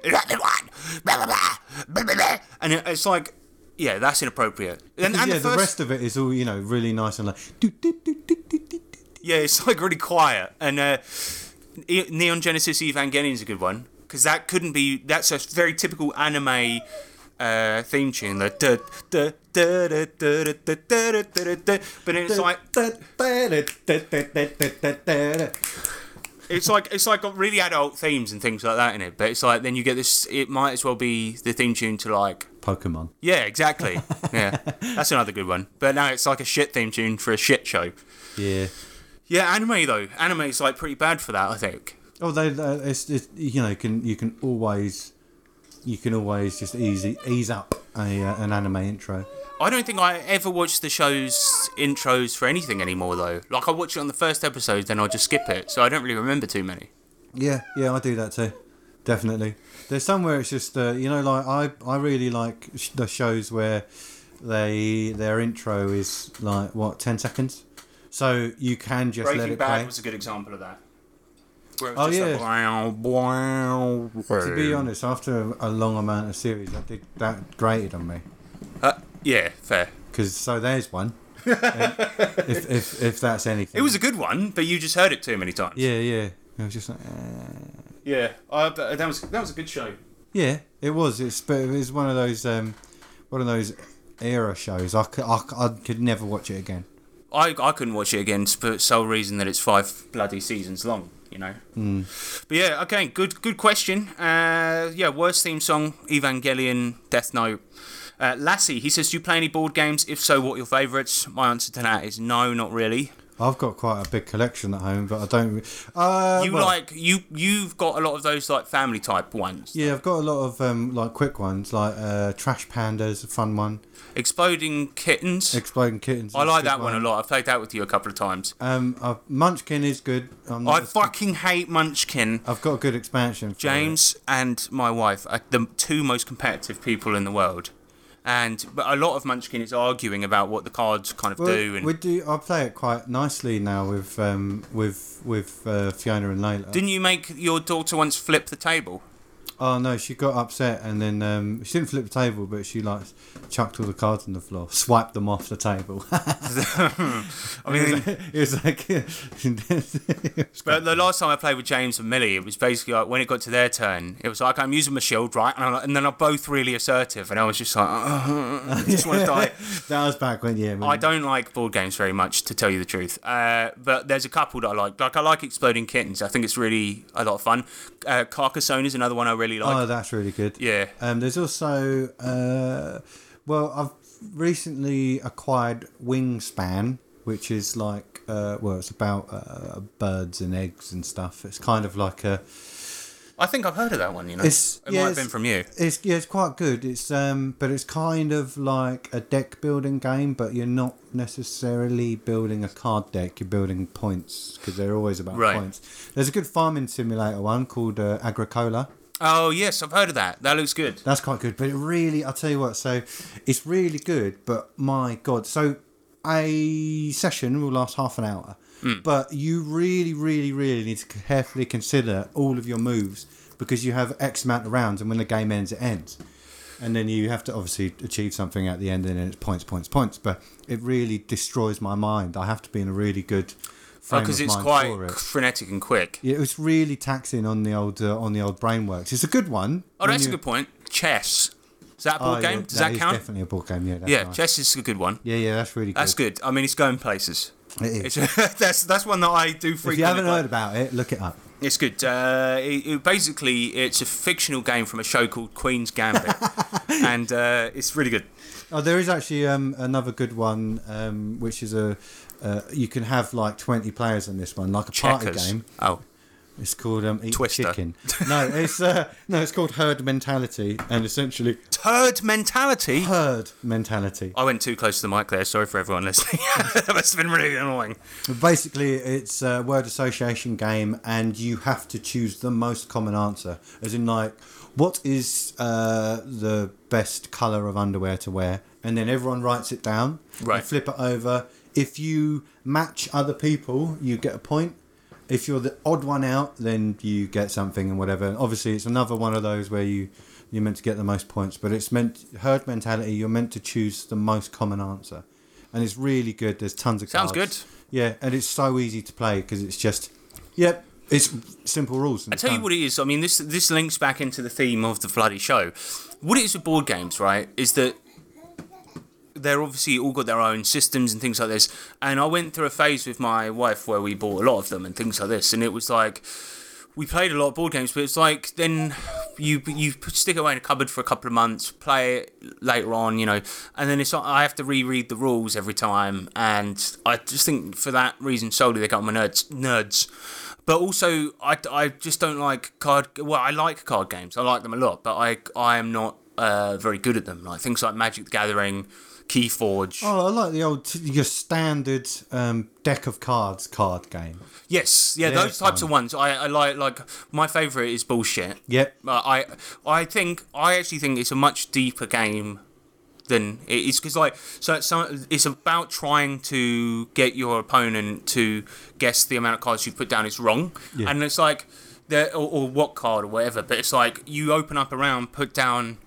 and it's like, yeah, that's inappropriate. And, and
yeah,
the
the, rest of it is all you know, really nice and like.
yeah, it's like really quiet. And uh, Neon Genesis Evangelion is a good one because that couldn't be. That's a very typical anime uh, theme tune. The da, da, da, da, da, da, da, da, da, da, da. but it's like it's like it's like got really adult themes and things like that in it. But it's like then you get this. It might as well be the theme tune to like.
Pokemon.
Yeah, exactly. Yeah, that's another good one. But now it's like a shit theme tune for a shit show.
Yeah.
Yeah, anime though. Anime is like pretty bad for that. I think.
Oh, they, they it's, it's you know you can you can always you can always just easy ease up a uh, an anime intro.
I don't think I ever watch the show's intros for anything anymore though. Like I watch it on the first episode, then I'll just skip it, so I don't really remember too many.
Yeah, yeah, I do that too. Definitely. There's some where it's just uh, you know like I I really like sh- the shows where they their intro is like what ten seconds, so you can just let
Breaking
it
Bad
play.
was a good example of that.
Oh, yeah.
like, "Wow, wow."
To be honest, after a long amount of series, that did that grated on me.
Uh, yeah, fair.
Because so there's one. if, if if that's anything.
It was a good one, but you just heard it too many times.
Yeah, yeah. It was just like. eh.
Yeah, uh, but that was that was a good show.
Yeah, it was. It's but it was one of those um, one of those era shows. I could, I, I could never watch it again.
I I couldn't watch it again for the sole reason that it's five bloody seasons long. You know.
Mm.
But yeah, okay, good good question. Uh, yeah, worst theme song: Evangelion, Death Note. Uh, Lassie, he says, "Do you play any board games? If so, what are your favourites?" My answer to that is no, not really.
I've got quite a big collection at home, but I don't. Uh,
you
well,
like you you've got a lot of those like family type ones.
Yeah, I've got a lot of um, like quick ones, like uh, Trash Pandas, a fun one.
Exploding Kittens.
Exploding Kittens.
I like that one a lot. I've played that with you a couple of times.
Um, uh, Munchkin is good.
I fucking hate Munchkin.
I've got a good expansion. For
James and my wife are the two most competitive people in the world. And but a lot of Munchkin is arguing about what the cards kind of
Well,
do and
we do. I play it quite nicely now with um, with with uh, Fiona and Layla.
Didn't you make your daughter once flip the table?
Oh no, she got upset and then um, she didn't flip the table, but she like chucked all the cards on the floor, swiped them off the table.
I mean,
it was like,
but the last time I played with James and Millie, it was basically like when it got to their turn, it was like I'm using my shield, right? And, I'm like, and then I'm both really assertive, and I was just like, I just want to die.
that was back when yeah.
I don't like board games very much, to tell you the truth. Uh, but there's a couple that I like. Like I like Exploding Kittens. I think it's really a lot of fun. Uh, Carcassonne is another one I really like.
oh, that's really good.
Yeah.
Um, there's also uh, well, I've recently acquired Wingspan, which is like uh, well, it's about uh, birds and eggs and stuff. It's kind of like a
I think I've heard of that one. You know,
It's-
it
yeah,
might have been from you.
It's yeah, it's quite good. It's um, but it's kind of like a deck building game, but you're not necessarily building a card deck. You're building points because they're always about
Right.
points. There's a good farming simulator one called uh, Agricola.
Oh yes, I've heard of that. That looks good.
That's quite good, but it really, I'll tell you what. So it's really good, but my god, so a session will last half an hour.
Hmm.
But you really, really, really need to carefully consider all of your moves because you have X amount of rounds, and when the game ends, it ends. and then you have to obviously achieve something at the end, and then it's points, points, points. But it really destroys my mind. I have to be in a really good
because
of
it's
mind
quite
it.
frenetic and quick.
Yeah, it was really taxing on the old uh, on the old brain works. It's a good one.
Oh, that's a good point. Chess. Is that a board
Oh, yeah,
game? Does that count?
Definitely a board game. Yeah,
yeah,
nice.
chess is a good one.
Yeah, yeah, that's really good.
That's good. I mean, it's going places.
It is.
That's that's one that I do frequently.
If you haven't heard about it, look it up.
It's good. Uh, it, it- basically, it's a fictional game from a show called Queen's Gambit, and uh, it's really good.
Oh, there is actually um, another good one, um, which is a uh, you can have like twenty players on this one, like a party game.
Oh,
It's called um, Eat
Twister.
Chicken. No, it's uh, no, it's called Herd Mentality, and essentially
herd mentality.
herd mentality.
I went too close to the mic there. Sorry for everyone listening. that must have been really annoying.
Basically, it's a word association game, and you have to choose the most common answer. As in, like, what is uh, the best color of underwear to wear? And then everyone writes it down.
Right.
Flip it over. If you match other people, you get a point. If you're the odd one out, then you get something and whatever. And obviously, it's another one of those where you you're meant to get the most points, but it's meant herd mentality. You're meant to choose the most common answer, and it's really good. There's tons of
Sounds
cards.
good.
Yeah, and it's so easy to play because it's just, yep, it's simple rules.
I tell you what it is. I mean, this this links back into the theme of the bloody show. What it is with board games, right, is that they're obviously all got their own systems and things like this. And I went through a phase with my wife where we bought a lot of them and things like this. And it was like we played a lot of board games, but it's like then you you stick away in a cupboard for a couple of months, play it later on, you know, and then it's I have to reread the rules every time, and I just think for that reason solely they got my nerds nerds. But also, I, I just don't like card. Well, I like card games. I like them a lot, but I I am not uh, very good at them. Like things like Magic the Gathering, Keyforge.
Oh, I like the old your standard um, deck of cards card game.
Yes, yeah, those types
fun.
of ones. I, I like. Like my favorite is bullshit.
Yep.
Uh, I I think I actually think it's a much deeper game than it is because like so it's, it's about trying to get your opponent to guess the amount of cards you put down is wrong,
Yeah.
and it's like the or, or what card or whatever. But it's like you open up a round, put down,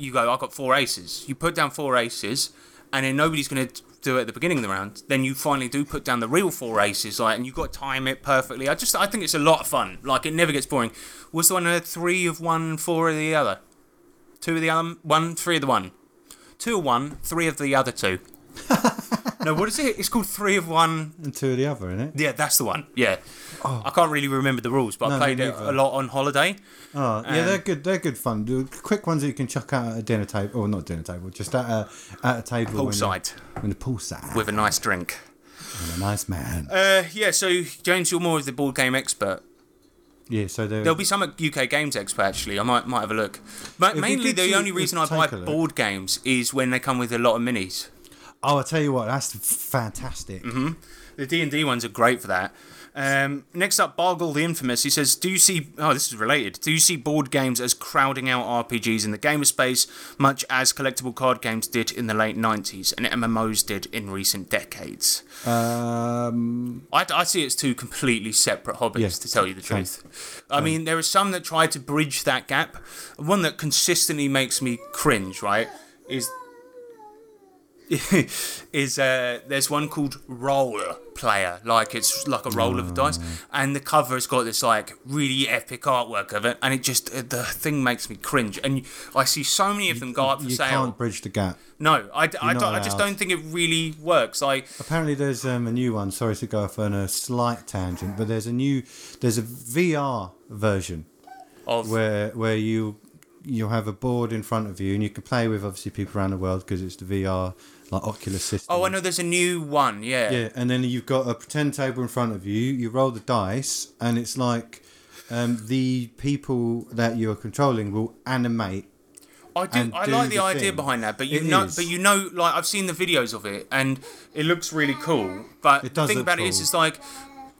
you go, I've got four aces. You put down four aces, and then nobody's gonna do it at the beginning of the round. Then you finally do put down the real four aces, like, and you've got to time it perfectly. I just I think it's a lot of fun. Like it never gets boring. Was the one uh, three of one, four of the other? Two of the other, one, three of the one. Two of one, three of the other two. no, what is it? It's called three of one.
And two of the other, isn't it?
Yeah, that's the one. Yeah. I can't really remember the rules, but
No,
I played it a lot on holiday.
Oh, yeah, they're good. They're good fun. The quick ones that you can chuck out at a dinner table, or not dinner table, just at a at a table.
Poolside.
When the poolside.
With a nice drink.
And a nice man.
Uh, yeah, so James, you're more of the board game expert.
yeah, so there-
There'll be some at UK Games Expo actually. I might might have a look. But mainly the only reason I buy
take a look.
board games is when they come with a lot of minis.
Oh, I'll tell you what, that's fantastic.
hmm The D and D ones are great for that. Um, next up, Bargle the Infamous. He says, "Do you see? Oh, this is related. Do you see board games as crowding out RPGs in the gamer space, much as collectible card games did in the late '90s and MMOs did in recent decades?"
Um,
I, I see it's two completely separate hobbies,
Yes,
to tell you the
same.
truth. I mean, there are some that try to bridge that gap. One that consistently makes me cringe, right, is is uh, there's one called Roll Player, like it's like a roll of dice, and the cover's got this like really epic artwork of it, and it just uh, the thing makes me cringe. And I see so many of them go up for
you
sale.
You can't bridge the gap.
No, I, I I just don't think it really works. I
Apparently, there's um, a new one. Sorry to go off on a slight tangent, but there's a new, there's a VR version
of
where where you you have a board in front of you and you can play with obviously people around the world because it's the VR like Oculus system.
oh, I know there's a new one. Yeah.
Yeah, and then you've got a pretend table in front of you. You roll the dice, and it's like um, the people that you're controlling will animate.
I do. I
do
like the,
the
idea
thing.
behind that, but you
It
know,
is.
but you know, like I've seen the videos of it, and it looks really cool. But the thing about it is, it's like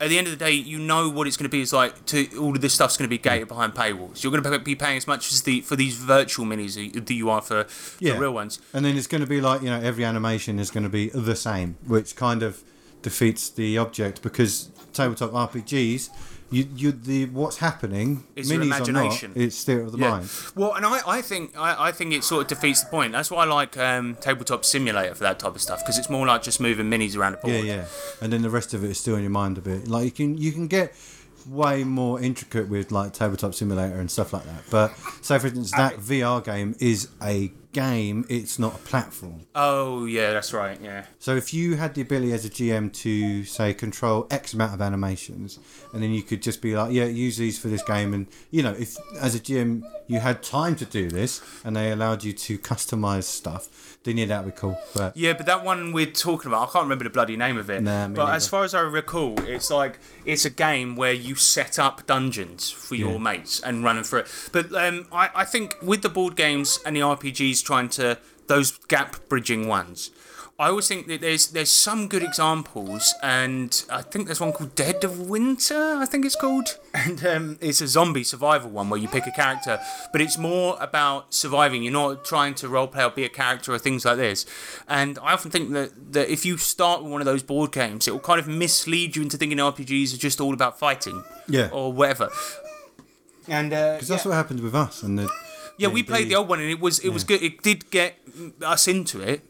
at the end of the day, you know what it's going to be. It's like to all of this stuff's going to be gated behind paywalls. You're going to be paying as much as the for these virtual minis that you are for
Yeah,
the real ones.
And then it's going to be like you know every animation is going to be the same, which kind of defeats the object because tabletop RPGs You, you, the what's happening,
Is your
minis
imagination.
or not, it's theatre of the mind.
Well, and I, I think I, I think it sort of defeats the point. That's why I like um, tabletop simulator for that type of stuff because it's more like just moving minis around a board.
Yeah, yeah. And then the rest of it is still in your mind a bit. Like you can you can get way more intricate with like tabletop simulator and stuff like that. But say for instance that VR game is a game, it's not a platform.
Oh yeah, that's right. Yeah.
So if you had the ability as a GM to say control X amount of animations, and then you could just be like, yeah, use these for this game, and you know, if as a GM you had time to do this, and they allowed you to customize stuff, then yeah, that would be cool. But
Yeah, but that one we're talking about, I can't remember the bloody name of it.
Nah, me
but
neither.
as far as I recall, it's like it's a game where you set up dungeons for
Yeah.
your mates and run them through it. But um, I, I think with the board games and the RPGs trying to those gap bridging ones, I always think that there's there's some good examples, and I think there's one called Dead of Winter, I think it's called, and um, it's a zombie survival one where you pick a character, but it's more about surviving. You're not trying to roleplay or be a character or things like this. And I often think that that if you start with one of those board games, it will kind of mislead you into thinking RPGs are just all about fighting,
Yeah.
or whatever. And uh,
because that's what happened with us and the
yeah, we played the old one and it was it was good. It did get us into it,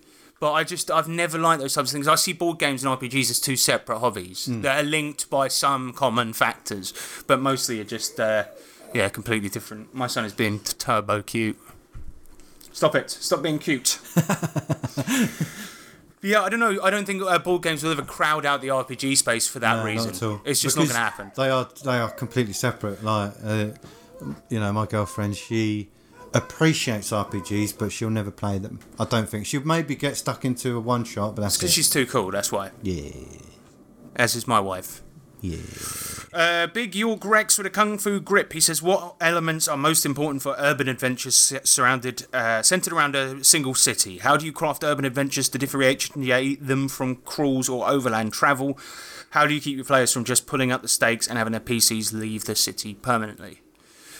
but I just I've never liked those types of things. I see board games and RPGs as two separate hobbies
Mm.
that are linked by some common factors, but mostly are just uh, yeah completely different. My son is being turbo cute. Stop it! Stop being cute. yeah, I don't know. I don't think uh, board games will ever crowd out the RPG space for that
No,
reason.
At all.
It's just
Because
not going to happen.
They are they are completely separate. Like uh, you know, my girlfriend, she appreciates RPGs, but she'll never play them. I don't think she'll maybe get stuck into a one shot, but that's
Because she's too cool. That's why.
Yeah.
As is my wife.
Yeah.
Uh, Big York Rex with a kung fu grip. He says, "What elements are most important for urban adventures surrounded, uh, centered around a single city? How do you craft urban adventures to differentiate them from crawls or overland travel? How do you keep your players from just pulling up the stakes and having their PCs leave the city permanently?"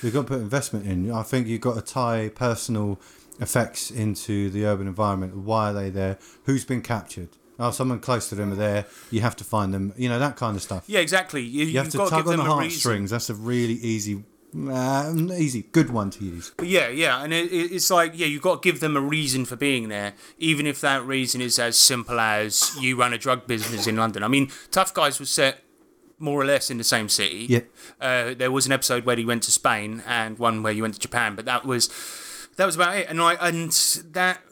You've got to put investment in. I think you've got to tie personal effects into the urban environment. Why are they there? Who's been captured? Oh, someone close to them are there. You have to find them. You know that kind of stuff.
Yeah, exactly. You,
You have
you've
to
got to
tug
give
on the heartstrings. That's a really easy, uh, easy, good one to use.
But yeah, yeah, and it- it's like yeah, you've got to give them a reason for being there, even if that reason is as simple as you run a drug business in London. I mean, Tough Guys was set more or less in the same city.
Yeah.
Uh, there was an episode where he went to Spain and one where you went to Japan, but that was that was about it. And I and that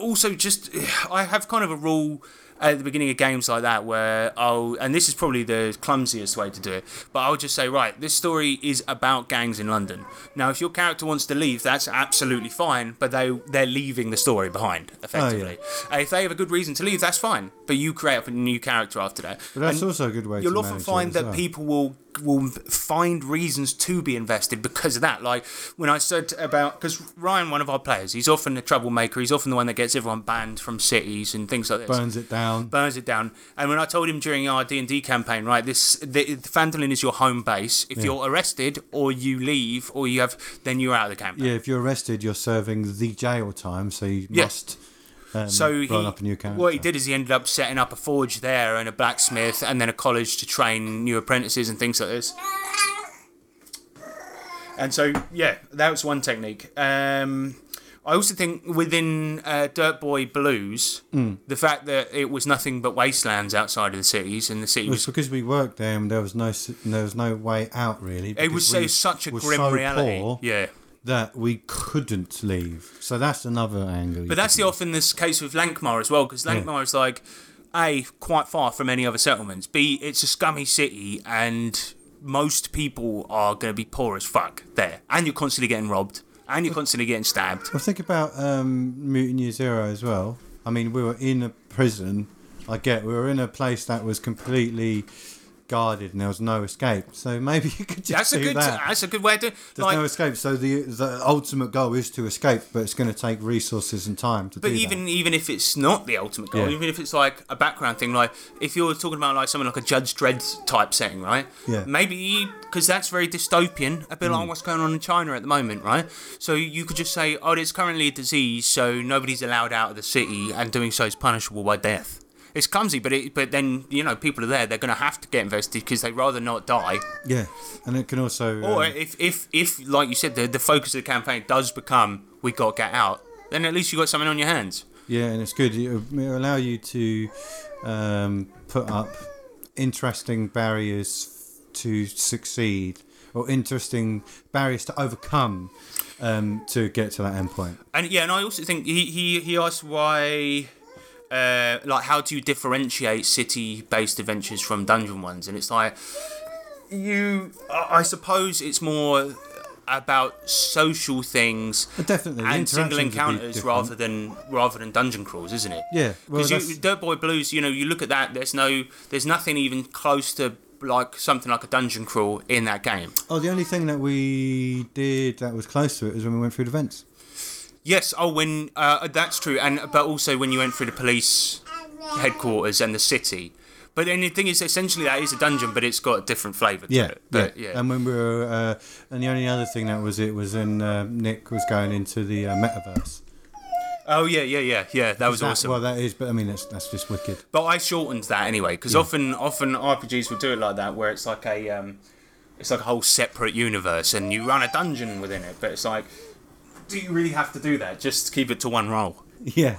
also just I have kind of a rule at the beginning of games like that where I'll and this is probably the clumsiest way to do it, but I'll just say right, this story is about gangs in London. Now, if your character wants to leave, that's absolutely fine, but they they're leaving the story behind oh, effectively. And if they have a good reason to leave, that's fine. But you create up a new character after that.
But that's
And
also a good way.
You'll often find that
well.
people will will find reasons to be invested because of that. Like when I said about because Ryan, one of our players, he's often a troublemaker. He's often the one that gets everyone banned from cities and things like this.
burns it down.
Burns it down. And when I told him during our D and D campaign, right, this the, Fandolin is your home base. If
Yeah.
you're arrested or you leave or you have, then you're out of the campaign.
Yeah, if you're arrested, you're serving the jail time, so you
Yeah.
must um,
so he,
up a new character.
what he did is he ended up setting up a forge there and a blacksmith and then a college to train new apprentices and things like this. And so yeah, that was one technique. Um, I also think within uh, Dirt Boy Blues,
Mm.
the fact that it was nothing but wastelands outside of the cities and the city
It was
was
because we worked there and there was no there was no way out really.
It was so
we
such a grim
so
reality.
poor
Yeah.
That we couldn't leave. So that's another angle.
But that's the often this case with Lankhmar as well, because
Yeah.
Lankhmar is like a quite far from any other settlements. B it's a scummy city, and most people are going to be poor as fuck there, and you're constantly getting robbed, and you're constantly getting stabbed.
Well, think about um, Mutant Year Zero as well. I mean, we were in a prison. I get we were in a place that was completely guarded and there was no escape. So maybe you could just
That's a
do
good.
that.
That's a good way to.
There's
like,
no escape. So the the ultimate goal is to escape, but it's going to take resources and time to
But even even if it's not the ultimate goal,
Yeah.
even if it's like a background thing, like if you're talking about like something like a Judge Dredd type setting, right?
Yeah.
Maybe because that's very dystopian, a bit like
Mm.
what's going on in China at the moment, right? So you could just say, oh, there's currently a disease, so nobody's allowed out of the city, and doing so is punishable by death. It's clumsy, but it, but then you know people are there. They're going to have to get invested because they'd rather not die.
Yeah, and it can also.
Or
um,
if, if if like you said, the the focus of the campaign does become we got to get out, then at least you got something on your hands.
Yeah, and it's good. It will allow you to um, put up interesting barriers to succeed, or interesting barriers to overcome um, to get to that end point.
And yeah, and I also think he he, he asked why. Uh, like how do you differentiate city-based adventures from dungeon ones? And it's like you, I suppose it's more about social things
definitely,
and single
interactions would be
encounters rather than rather than dungeon crawls, isn't it?
Yeah, well,
because
that's-
Dirt Boy Blues, you know, you look at that. There's no, there's nothing even close to like something like a dungeon crawl in that game.
Oh, the only thing that we did that was close to it was when we went through the vents.
Yes. Oh, when uh, that's true, and but also when you went through the police headquarters and the city. But then the thing is, essentially, that is a dungeon, but it's got a different flavour to
Yeah,
it. But yeah,
And when we were, uh, and the only other thing that was it was when uh, Nick was going into the uh, metaverse.
oh yeah, yeah, yeah, yeah. That was
That-
awesome.
Well, that is, but I mean, that's that's just wicked.
But I shortened that anyway because
Yeah.
often often RPGs will do it like that where it's like a um, it's like a whole separate universe and you run a dungeon within it. But it's like, do you really have to do that? Just keep it to one roll.
Yeah.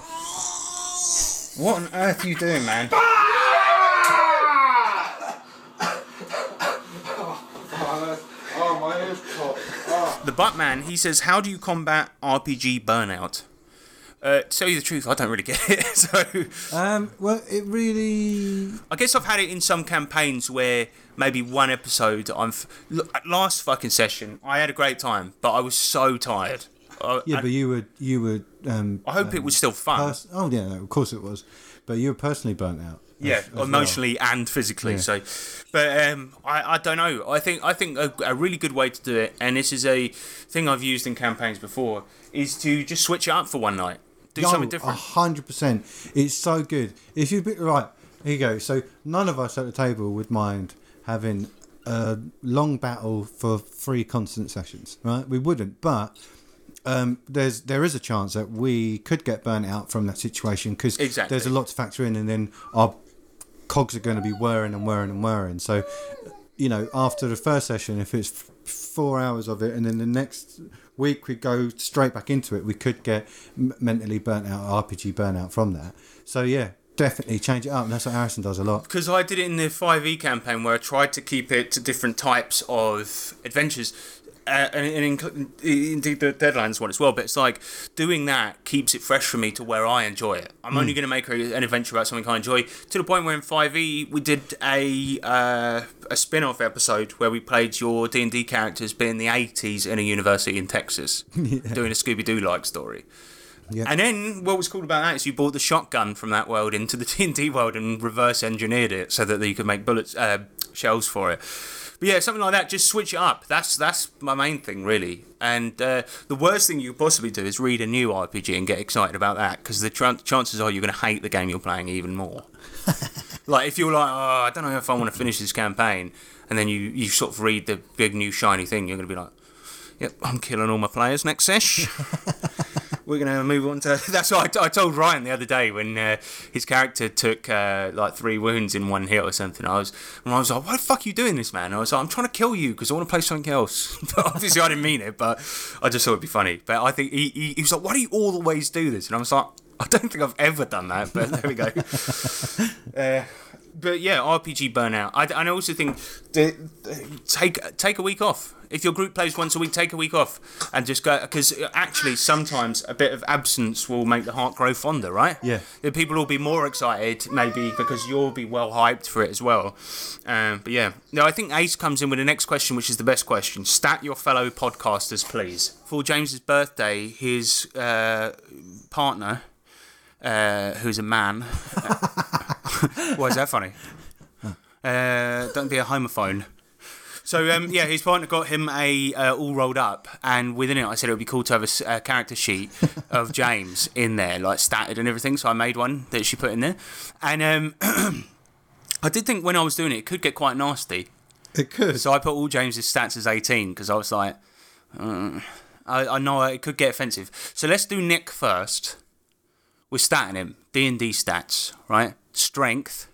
What on earth are you doing, man?
Oh, my ears.
The Buttman he says, how do you combat RPG burnout? Uh, to tell you the truth, I don't really get it. So
Um, well, it really.
I guess I've had it in some campaigns where maybe one episode I'm. F- look, at last fucking session, I had a great time, but I was so tired. I,
Yeah,
I-
but you were you were. Um,
I hope it was still fun.
pers- oh yeah, no, of course it was. But you were personally burnt out.
yeah,
as- as well.
emotionally and physically.
Yeah.
So, but um, I, I don't know. I think I think a, a really good way to do it, and this is a thing I've used in campaigns before, is to just switch it up for one night, do
Yo,
something different.
A hundred percent. It's so good. If you right, here you go. So none of us at the table would mind having a long battle for three constant sessions, right? We wouldn't, but. Um, there's there is a chance that we could get burnt out from that situation because
Exactly.
there's a lot to factor in, and then our cogs are going to be whirring and whirring and whirring. So, you know, after the first session, if it's f- four hours of it, and then the next week we go straight back into it, we could get m- mentally burnt out, RPG burnout from that. So yeah, definitely change it up, and that's what Harrison does a lot.
because I did it in the 5e campaign where I tried to keep it to different types of adventures. Uh, and, and inc- indeed the Deadlands one as well, but it's like doing that keeps it fresh for me to where I enjoy it. I'm only
Mm.
going to make a, an adventure about something I enjoy to the point where in 5e we did a uh, a spin-off episode where we played your D&D characters being the 80s in a university in Texas doing a Scooby-Doo like story.
Yeah.
And then what was cool about that is you brought the shotgun from that world into the D&D world and reverse engineered it so that you could make bullets, uh, shells for it. But yeah, something like that. Just switch it up. That's that's my main thing really. And uh, the worst thing you could possibly do is read a new RPG and get excited about that because the tran chances are you're going to hate the game you're playing even more. like if you're like, oh, I don't know if I want to finish this campaign, and then you you sort of read the big new shiny thing, you're going to be like, yep, I'm killing all my players next sesh. We're gonna move on to. That's what I, I told Ryan the other day when uh, his character took uh, like three wounds in one hit or something. I was, and I was like, "Why the fuck are you doing this, man?" I was like, "I'm trying to kill you because I want to play something else." obviously, I didn't mean it, but I just thought it'd be funny. But I think he, he, he was like, "Why do you always do this?" And I was like, "I don't think I've ever done that." But there we go. uh, but yeah, RPG burnout. I, I also think the, take take a week off. If your group plays once a week, take a week off and just go. Because actually, sometimes a bit of absence will make the heart grow fonder, right?
Yeah.
The people will be more excited, maybe because you'll be well hyped for it as well. Um, but yeah, no, I think Ace comes in with the next question, which is the best question. Stat your fellow podcasters, please. For James's birthday, his uh, partner, uh, who's a man. Why is that funny? Uh, don't be a homophone. So um, yeah, his partner got him a uh, all rolled up, and within it, I said it would be cool to have a s- a, character sheet of James in there, like statted and everything. So I made one that she put in there, and um, I did think when I was doing it, it could get quite nasty.
It could.
So I put all James's stats as eighteen because I was like, uh, I, I know it could get offensive. So let's do Nick first. We're statting him D and D stats, right? strength.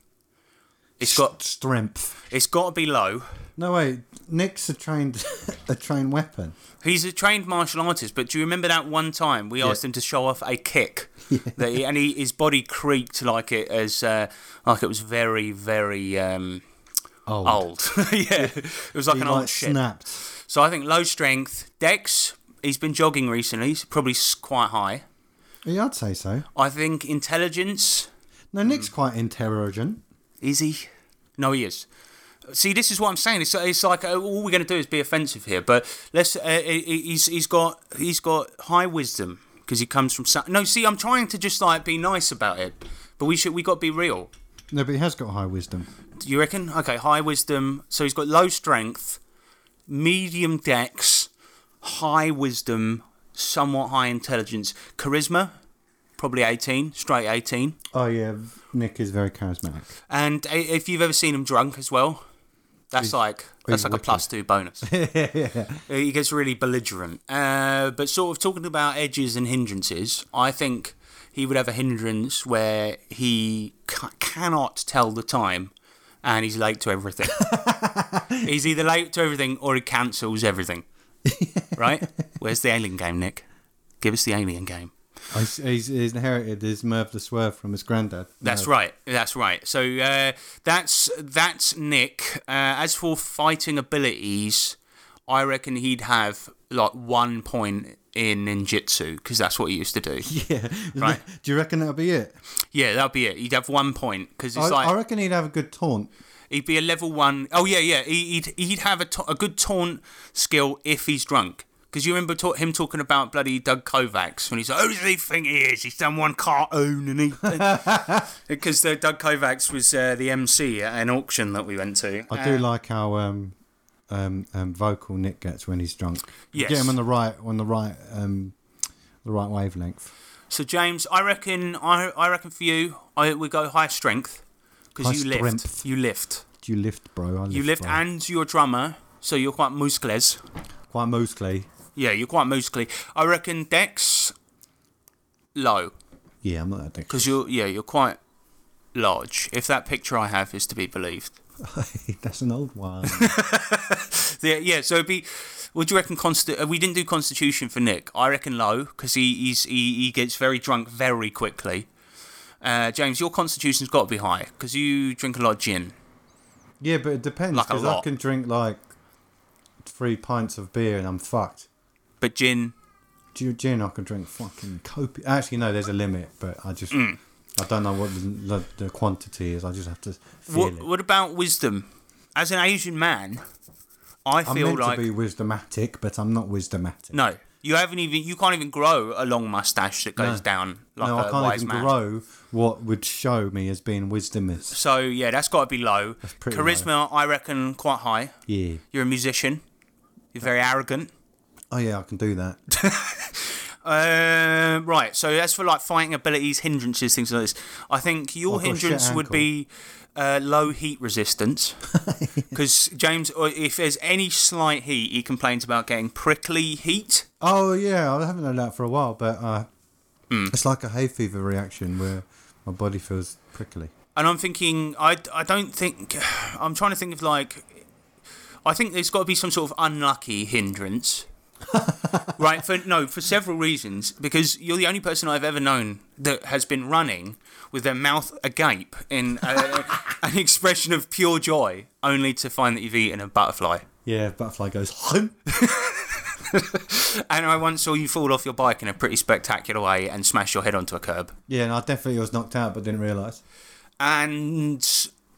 It's got
strength.
It's got to be low.
No wait, Nick's a trained a trained weapon.
He's a trained martial artist, but do you remember that one time we asked him to show off a kick, that he, and he, his body creaked like it as uh, like it was very very um,
Old.
yeah, it was like
He,
an
like,
old shit.
snapped.
So I think low strength, Dex. He's been jogging recently. He's probably quite high.
Yeah, I'd say so.
I think intelligence.
No, Nick's quite intelligent.
Is he? No, he is. See, this is what I'm saying. It's, it's like uh, all we're going to do is be offensive here. But let's. Uh, he- he's he's got he's got high wisdom because he comes from. Sa- No, see, I'm trying to just like be nice about it, but we should we got to be real.
No, but he has got high wisdom.
Do you reckon? Okay, high wisdom. So he's got low strength, medium dex, high wisdom, somewhat high intelligence, charisma, probably 18, straight 18.
Oh yeah, Nick is very charismatic.
And if you've ever seen him drunk as well, that's
He's-
like that's like a plus two bonus.
yeah.
he gets really belligerent. Uh, but sort of talking about edges and hindrances, I think he would have a hindrance where he ca- cannot tell the time and he's late to everything. he's either late to everything or he cancels everything. right? Where's the alien game, Nick? Give us the alien game.
He's, he's, inherited his Merv the Swerve from his granddad.
That's
No.
right. That's right. So uh, that's that's Nick. Uh, as for fighting abilities, I reckon he'd have like one point in ninjutsu because that's what he used to do.
Yeah.
Right.
Do you reckon that'll be it?
Yeah, that'd be it. He'd have one point because it's
I,
like
I reckon he'd have a good taunt.
He'd be a level one oh yeah, yeah. He- He'd he'd have a, ta- a good taunt skill if he's drunk. Because you remember ta- him talking about bloody Doug Kovacs when he's like, "Who does he think he is? He's done one cartoon and he." Because uh, Doug Kovacs was uh, the MC at an auction that we went to.
I do
Uh,
like how um, um, um, vocal Nick gets when he's drunk.
Yes.
Get him on the right on the right um, the right wavelength.
So James, I reckon, I I reckon for you, I we go high strength because you lift. You lift.
Do you lift, bro? I lift,
You lift,
bro.
and you're a drummer, so you're quite muscles.
quite muscly.
Yeah, you're quite muscly. I reckon Dex low
Yeah, I'm not that dick.
because you're yeah you're quite large. If that picture I have is to be believed.
That's an old one.
Yeah, yeah. So it'd be. Would you reckon? Consti- uh, we didn't do Constitution for Nick. I reckon low because he he's, he he gets very drunk very quickly. Uh, James, your Constitution's got to be high because you drink a lot of gin.
yeah, but it depends
Like
because I can drink like three pints of beer and I'm fucked.
But gin,
Gi- Gin, I can drink fucking copious. Actually, no, there's a limit, but I just
Mm.
I don't know what the, the, quantity is. I just have to feel
what,
it.
what about wisdom? As an Asian man, I
I'm
feel
meant
like
to be wisdomatic, but I'm not wisdomatic.
no. You haven't even. You can't even grow a long mustache that goes
No.
down like
no,
a
I can't
wise
even
man.
grow what would show me as being wisdomous.
So yeah, that's got to be low. Charisma, I reckon, quite high.
Yeah.
You're a musician. You're very arrogant.
Oh yeah, I can do that.
Um, right. So as for like fighting abilities, hindrances, things like this, I think your
I've got a shit
hindrance would be uh, low heat resistance. Because James, if there's any slight heat, he complains about getting prickly heat.
oh yeah, I haven't done that for a while, but uh,
Hmm.
it's like a hay fever reaction where my body feels prickly.
And I'm thinking, I, I don't think, I'm trying to think of like, I think there's got to be some sort of unlucky hindrance. right for no for several reasons because you're the only person I've ever known that has been running with their mouth agape in uh, an expression of pure joy only to find that you've eaten a butterfly
Yeah, butterfly goes home.
and I once saw you fall off your bike in a pretty spectacular way and smash your head onto a curb
Yeah, and I definitely was knocked out, but didn't realise.
and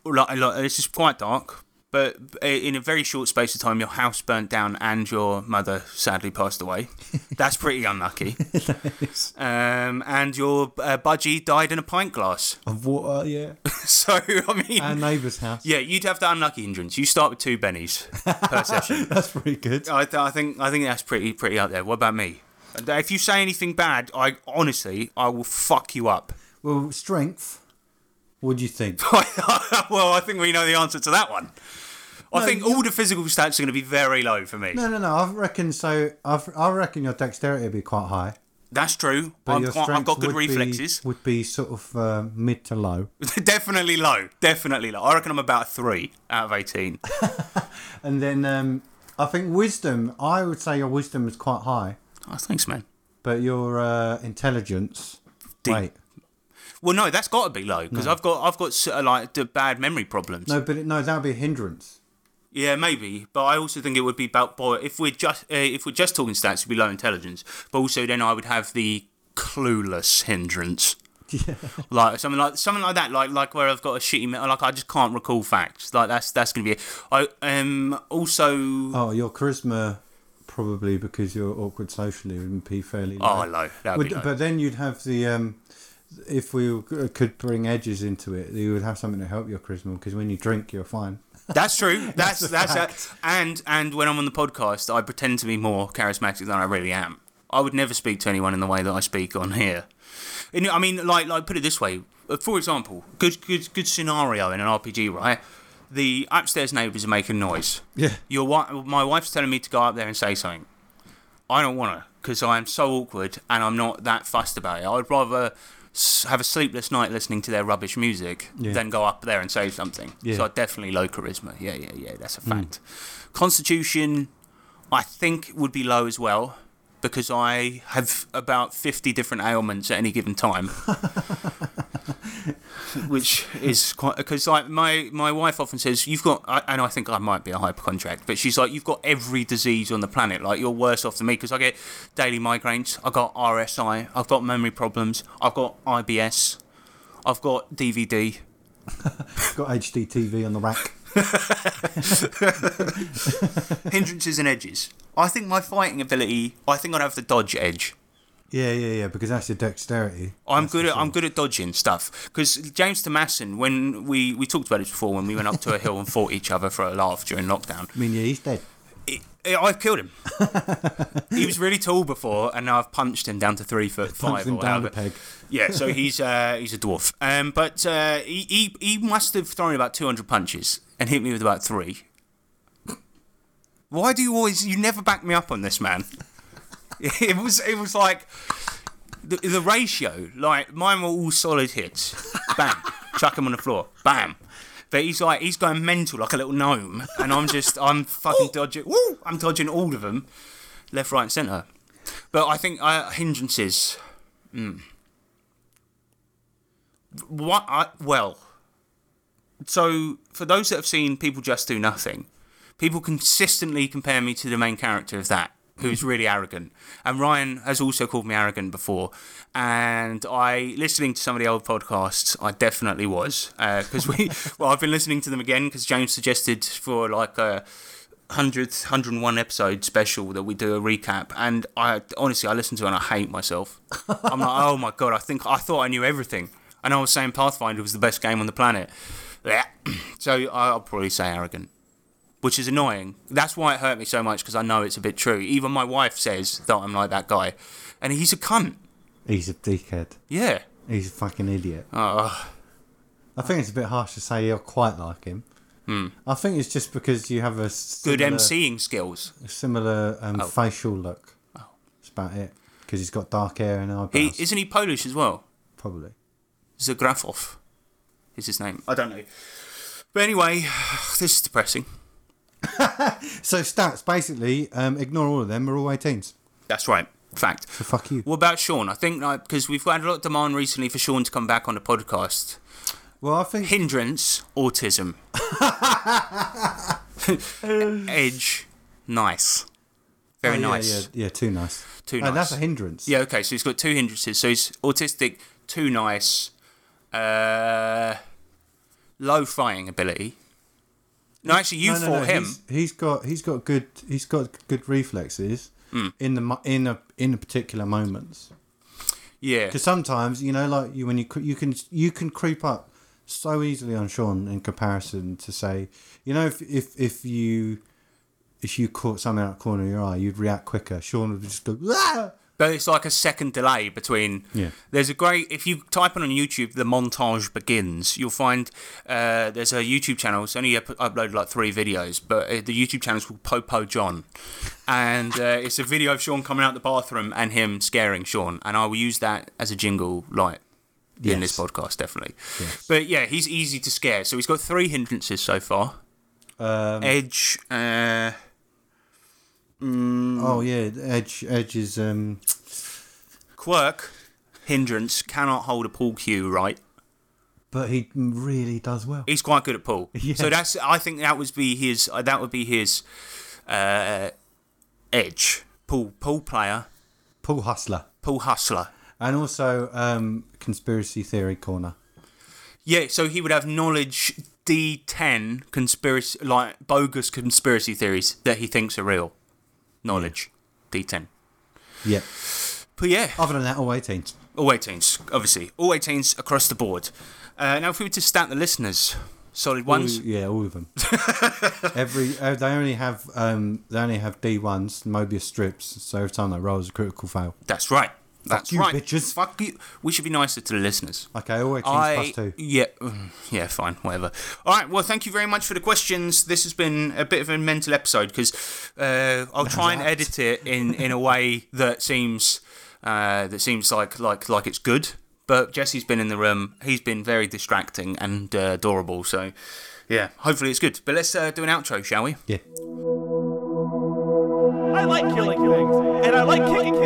like, like, this is quite dark. But in a very short space of time, your house burnt down and your mother sadly passed away. That's pretty unlucky. um, and your uh, budgie died in a pint glass.
Of water, yeah.
so I mean,
Our neighbour's house.
yeah, you'd have the unlucky hindrance. You start with two bennies per session.
That's pretty good.
I, th- I think I think that's pretty pretty up there. What about me? If you say anything bad, I honestly I will fuck you up.
Well, strength. What do you think?
well, I think we know the answer to that one. I
No,
think all the physical stats are going to be very low for me.
No, no, no. I reckon so. I've, I reckon your dexterity would be quite high.
That's true.
But
I'm quite, I've got good
would be-
reflexes.
would be sort of uh, mid to low.
definitely low. Definitely low. I reckon I'm about a three out of 18.
And then um, I think wisdom. I would say your wisdom is quite high,
oh, thanks, man.
but your uh, intelligence. Wait,
Well, no, that's got to be low because I've got I've got sort of like the bad memory problems.
no, but it, no, that would be a hindrance.
Yeah, maybe, but I also think it would be about boy. If we're just uh, if we're just talking stats, it'd be low intelligence. But also, then I would have the clueless hindrance.
Yeah.
Like something like something like that, like like where I've got a shitty, like I just can't recall facts. Like that's that's gonna be it. I um also
Oh, your charisma probably because you're awkward socially would be fairly low.
oh low. That would low.
but then you'd have the um, if we could bring edges into it, you would have something to help your charisma because when you drink, you're fine.
That's true. That's
a
that's,
fact.
it. And and when I'm on the podcast, I pretend to be more charismatic than I really am. I would never speak to anyone in the way that I speak on here. And, I mean, like like put it this way. Uh, For example, good good good scenario in an RPG, right? The upstairs neighbours are making noise.
Yeah.
Your wi- my wife's telling me to go up there and say something. I don't want to because I am so awkward and I'm not that fussed about it. I'd rather have a sleepless night listening to their rubbish music
Yeah.
than go up there and say something.
Yeah.
So definitely low charisma. Yeah, yeah, yeah. That's a hmm. fact. Constitution, I think would be low as well because I have about fifty different ailments at any given time. Which is quite because like my my wife often says you've got and I think I might be a hypochondriac, but she's like you've got every disease on the planet. Like you're worse off than me because I get daily migraines. I've got RSI. I've got memory problems. I've got IBS. I've got DVD.
Got HD TV on the rack.
hindrances and edges. I think my fighting ability. I think I'd have the dodge edge.
Yeah, yeah, yeah. Because that's your dexterity.
I'm
That's
good at I'm good at dodging stuff because James Tomasson when we we talked about it before when we went up to a hill and fought each other for a laugh during lockdown.
I mean, yeah, he's dead.
I- I've killed him. he was really tall before, and now I've punched him down to three foot five. Or
down
however.
a peg.
Yeah, so he's uh, he's a dwarf. Um, but uh, he, he he must have thrown about two hundred punches and hit me with about three. Why do you always? You never back me up on this, man. It was it was like the, the ratio. Like mine were all solid hits. Bam, chuck him on the floor. Bam. But he's like he's going mental like a little gnome, and I'm just I'm fucking dodging. Woo, I'm dodging all of them, left, right, and centre. But I think uh, hindrances. Mm. What? I, well, so for those that have seen People Just Do Nothing, people consistently compare me to the main character of that, who's really arrogant. And Ryan has also called me arrogant before. And I, listening to some of the old podcasts, I definitely was uh, because we. Well, I've been listening to them again because James suggested for like a. 100, 101 episode special that we do a recap and I honestly I listen to it and I hate myself. I'm like, oh my god, I think I thought I knew everything. And I was saying Pathfinder was the best game on the planet. Yeah. So I'll probably say arrogant, which is annoying. That's why it hurt me so much because I know it's a bit true. Even my wife says that I'm like that guy, and he's a cunt.
He's a dickhead.
Yeah.
He's a fucking idiot.
Oh,
I think it's a bit harsh to say you're quite like him.
Hmm.
I think it's just because you have a
good
similar,
emceeing skills.
a similar um,
Oh.
facial look. That's about it. Because he's got dark hair and eyebrows.
He isn't he Polish as well?
Probably.
Zagrafov is his name. I don't know. But anyway, this is depressing.
So stats, basically, um, ignore all of them. We're all 18s.
That's right. Fact.
So fuck you.
What about Sean? I think like because we've had a lot of demand recently for Sean to come back on the podcast.
Well, I think
Hindrance, autism. Edge, nice. Very
Oh, yeah,
nice.
Yeah, yeah, too nice.
Too
Oh,
nice.
that's a hindrance.
Yeah, okay, so he's got two hindrances. So he's autistic, too nice, uh, low flying ability. No, actually, you
No, no,
fought
no,
him.
He's, he's got he's got good he's got good reflexes
Hmm.
in the in a in a particular moments.
Yeah.
Because sometimes you know, like you when you you can you can creep up so easily on Sean in comparison to say, you know, if if if you if you caught something out of the corner of your eye, you'd react quicker. Sean would just go, ah!
But it's like a second delay between.
Yeah.
There's a great. If you type in on YouTube, the montage begins. You'll find uh, there's a YouTube channel. It's only up- uploaded like three videos, but uh, the YouTube channel is called Popo John, and uh, it's a video of Sean coming out the bathroom and him scaring Sean. And I will use that as a jingle, like in this podcast, definitely. But yeah, he's easy to scare. So he's got three hindrances so far.
Um,
Edge. Uh,
oh yeah, Edge. Edge is um,
quirk. Hindrance cannot hold a pull cue right.
but he really does well.
He's quite good at pool.
Yeah.
So that's I think that would be his uh, that would be his uh, edge. Pool pool player,
Paul Hustler,
pool hustler.
and also um, conspiracy theory corner.
Yeah, so he would have knowledge D10 conspiracy like bogus conspiracy theories that he thinks are real. Knowledge D10.
Yep.
But yeah,
Other than that, all 18s.
all 18s, obviously. All 18s across the board. Uh, now, if we were to stat the listeners, solid ones.
All, yeah, all of them. every uh, they only have um, they only have D ones, Mobius strips. So every time they roll is a critical fail.
That's right. That's
you,
right.
bitches.
Fuck you. We should be nicer to the listeners.
Okay, all 18s
I
plus two.
yeah mm, yeah fine whatever. All right. Well, thank you very much for the questions. This has been a bit of a mental episode because uh, I'll try and edit it in, in a way that seems uh, that seems like like like it's good. But Jesse's been in the room. He's been very distracting and uh, adorable. So yeah, hopefully it's good. But let's uh, do an outro, shall we?
Yeah.
I like killing things, and I like kicking things in the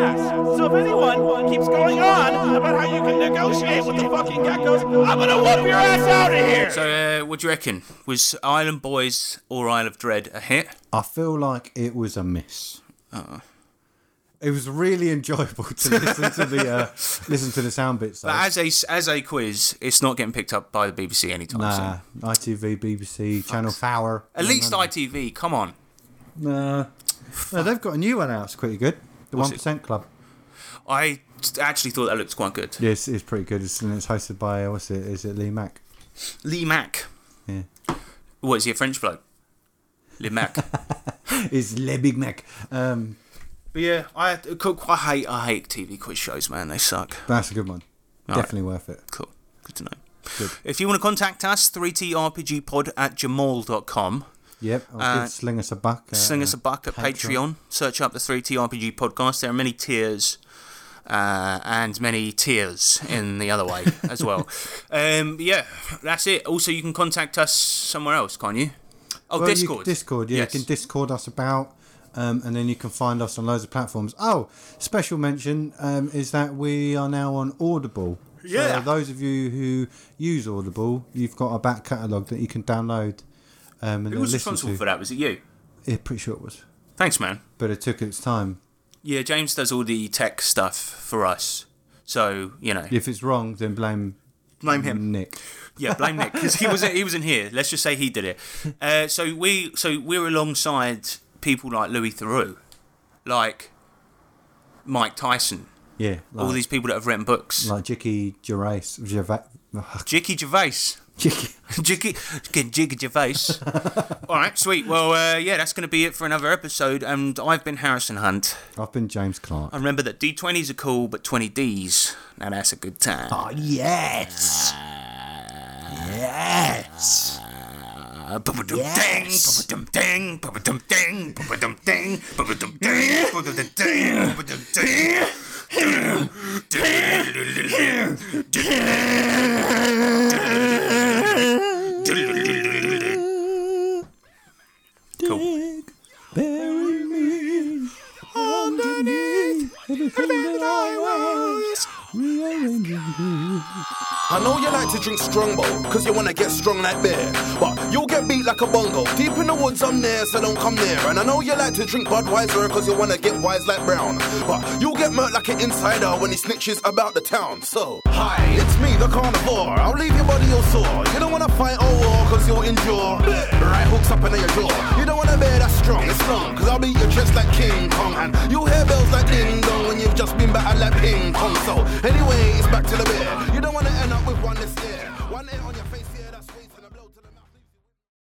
ass. So if anyone keeps going on about how you can negotiate with the fucking geckos, I'm gonna whoop your ass out of here.
So uh, what do you reckon? Was Island Boys or Isle of Dread a hit?
I feel like it was a miss. It was really enjoyable to listen to the uh, listen to the sound bits. though.
But as a as a quiz, it's not getting picked up by the BBC anytime
Nah,
soon.
ITV, BBC, Channel Four.
At least ITV, come on.
Nah. No, they've got a new one out. It's pretty good. The One Club.
I actually thought that looked quite good.
Yes, it's pretty good. It's, and it's hosted by what's it? Is it Lee Mack?
Lee Mack.
Yeah.
What is he a French bloke? Lee Mack.
It's Le Big Mac. Um,
but yeah, I I hate I hate TV quiz shows, man. They suck.
that's a good one.
All right.
Definitely worth it.
Cool. Good to know.
Good.
If you want to contact us, 3trpgpod at gmail.com.
Yep.
Uh,
Sling us a buck. uh,
Sling us a buck at Patreon. Search up the 3TRPG podcast. There are many tiers uh, and many tiers in the other way as well. Um, yeah, that's it. Also, you can contact us somewhere else, can't you? Oh,
Well, you-
Discord.
Discord, yeah.
Yes.
You can Discord us about, um, and then you can find us on loads of platforms. Oh, special mention um, is that we are now on Audible.
Yeah.
So those of you who use Audible, you've got a back catalogue that you can download um, and
Who was responsible for that? Was it you?
Yeah, pretty sure it was.
Thanks, man.
But it took its time.
Yeah, James does all the tech stuff for us. So, you know.
If it's wrong, then blame
Blame him.
Nick.
Yeah, blame Nick because he wasn't he wasn't here. Let's just say he did it. Uh, so we so we're alongside people like Louis Theroux, like Mike Tyson,
Yeah. Like,
all these people that have written books.
like Jicky Gervais. Gervais
Jicky Gervais.
Jicky.
Jiggy, Jiggy Gervais. All right, sweet. Well, uh, yeah, that's going to be it for another episode. And I've been Harrison Hunt.
I've been James Clark.
I remember that D20s are cool, but 20Ds, now that's a good time.
Oh, yes.
Yes. Ba-ba-dum ding, ba-ba-dum ding, ding, ding, ding, ding, ba-ba-dum ding. Cool.
Bury me underneath everything that I was. Rearranging you.
I know you like to drink strongbow, cause you wanna get strong like beer. But you'll get beat like a bongo. Deep in the woods I'm there, so don't come near. And I know you like to drink Budweiser, cause you wanna get wise like Brown. But you'll get murked like an insider when he snitches about the town. So, hi, it's me, the carnivore. I'll leave your body all sore. You don't wanna fight or war, cause you'll endure. Right hooks up into your jaw. You don't wanna bear that strong, it's long. Cause I'll beat your chest like King Kong. And you'll hear bells like ding dong when you've just been battered like ping pong. So, anyway, it's back to the beer. You don't wanna end up with one this year.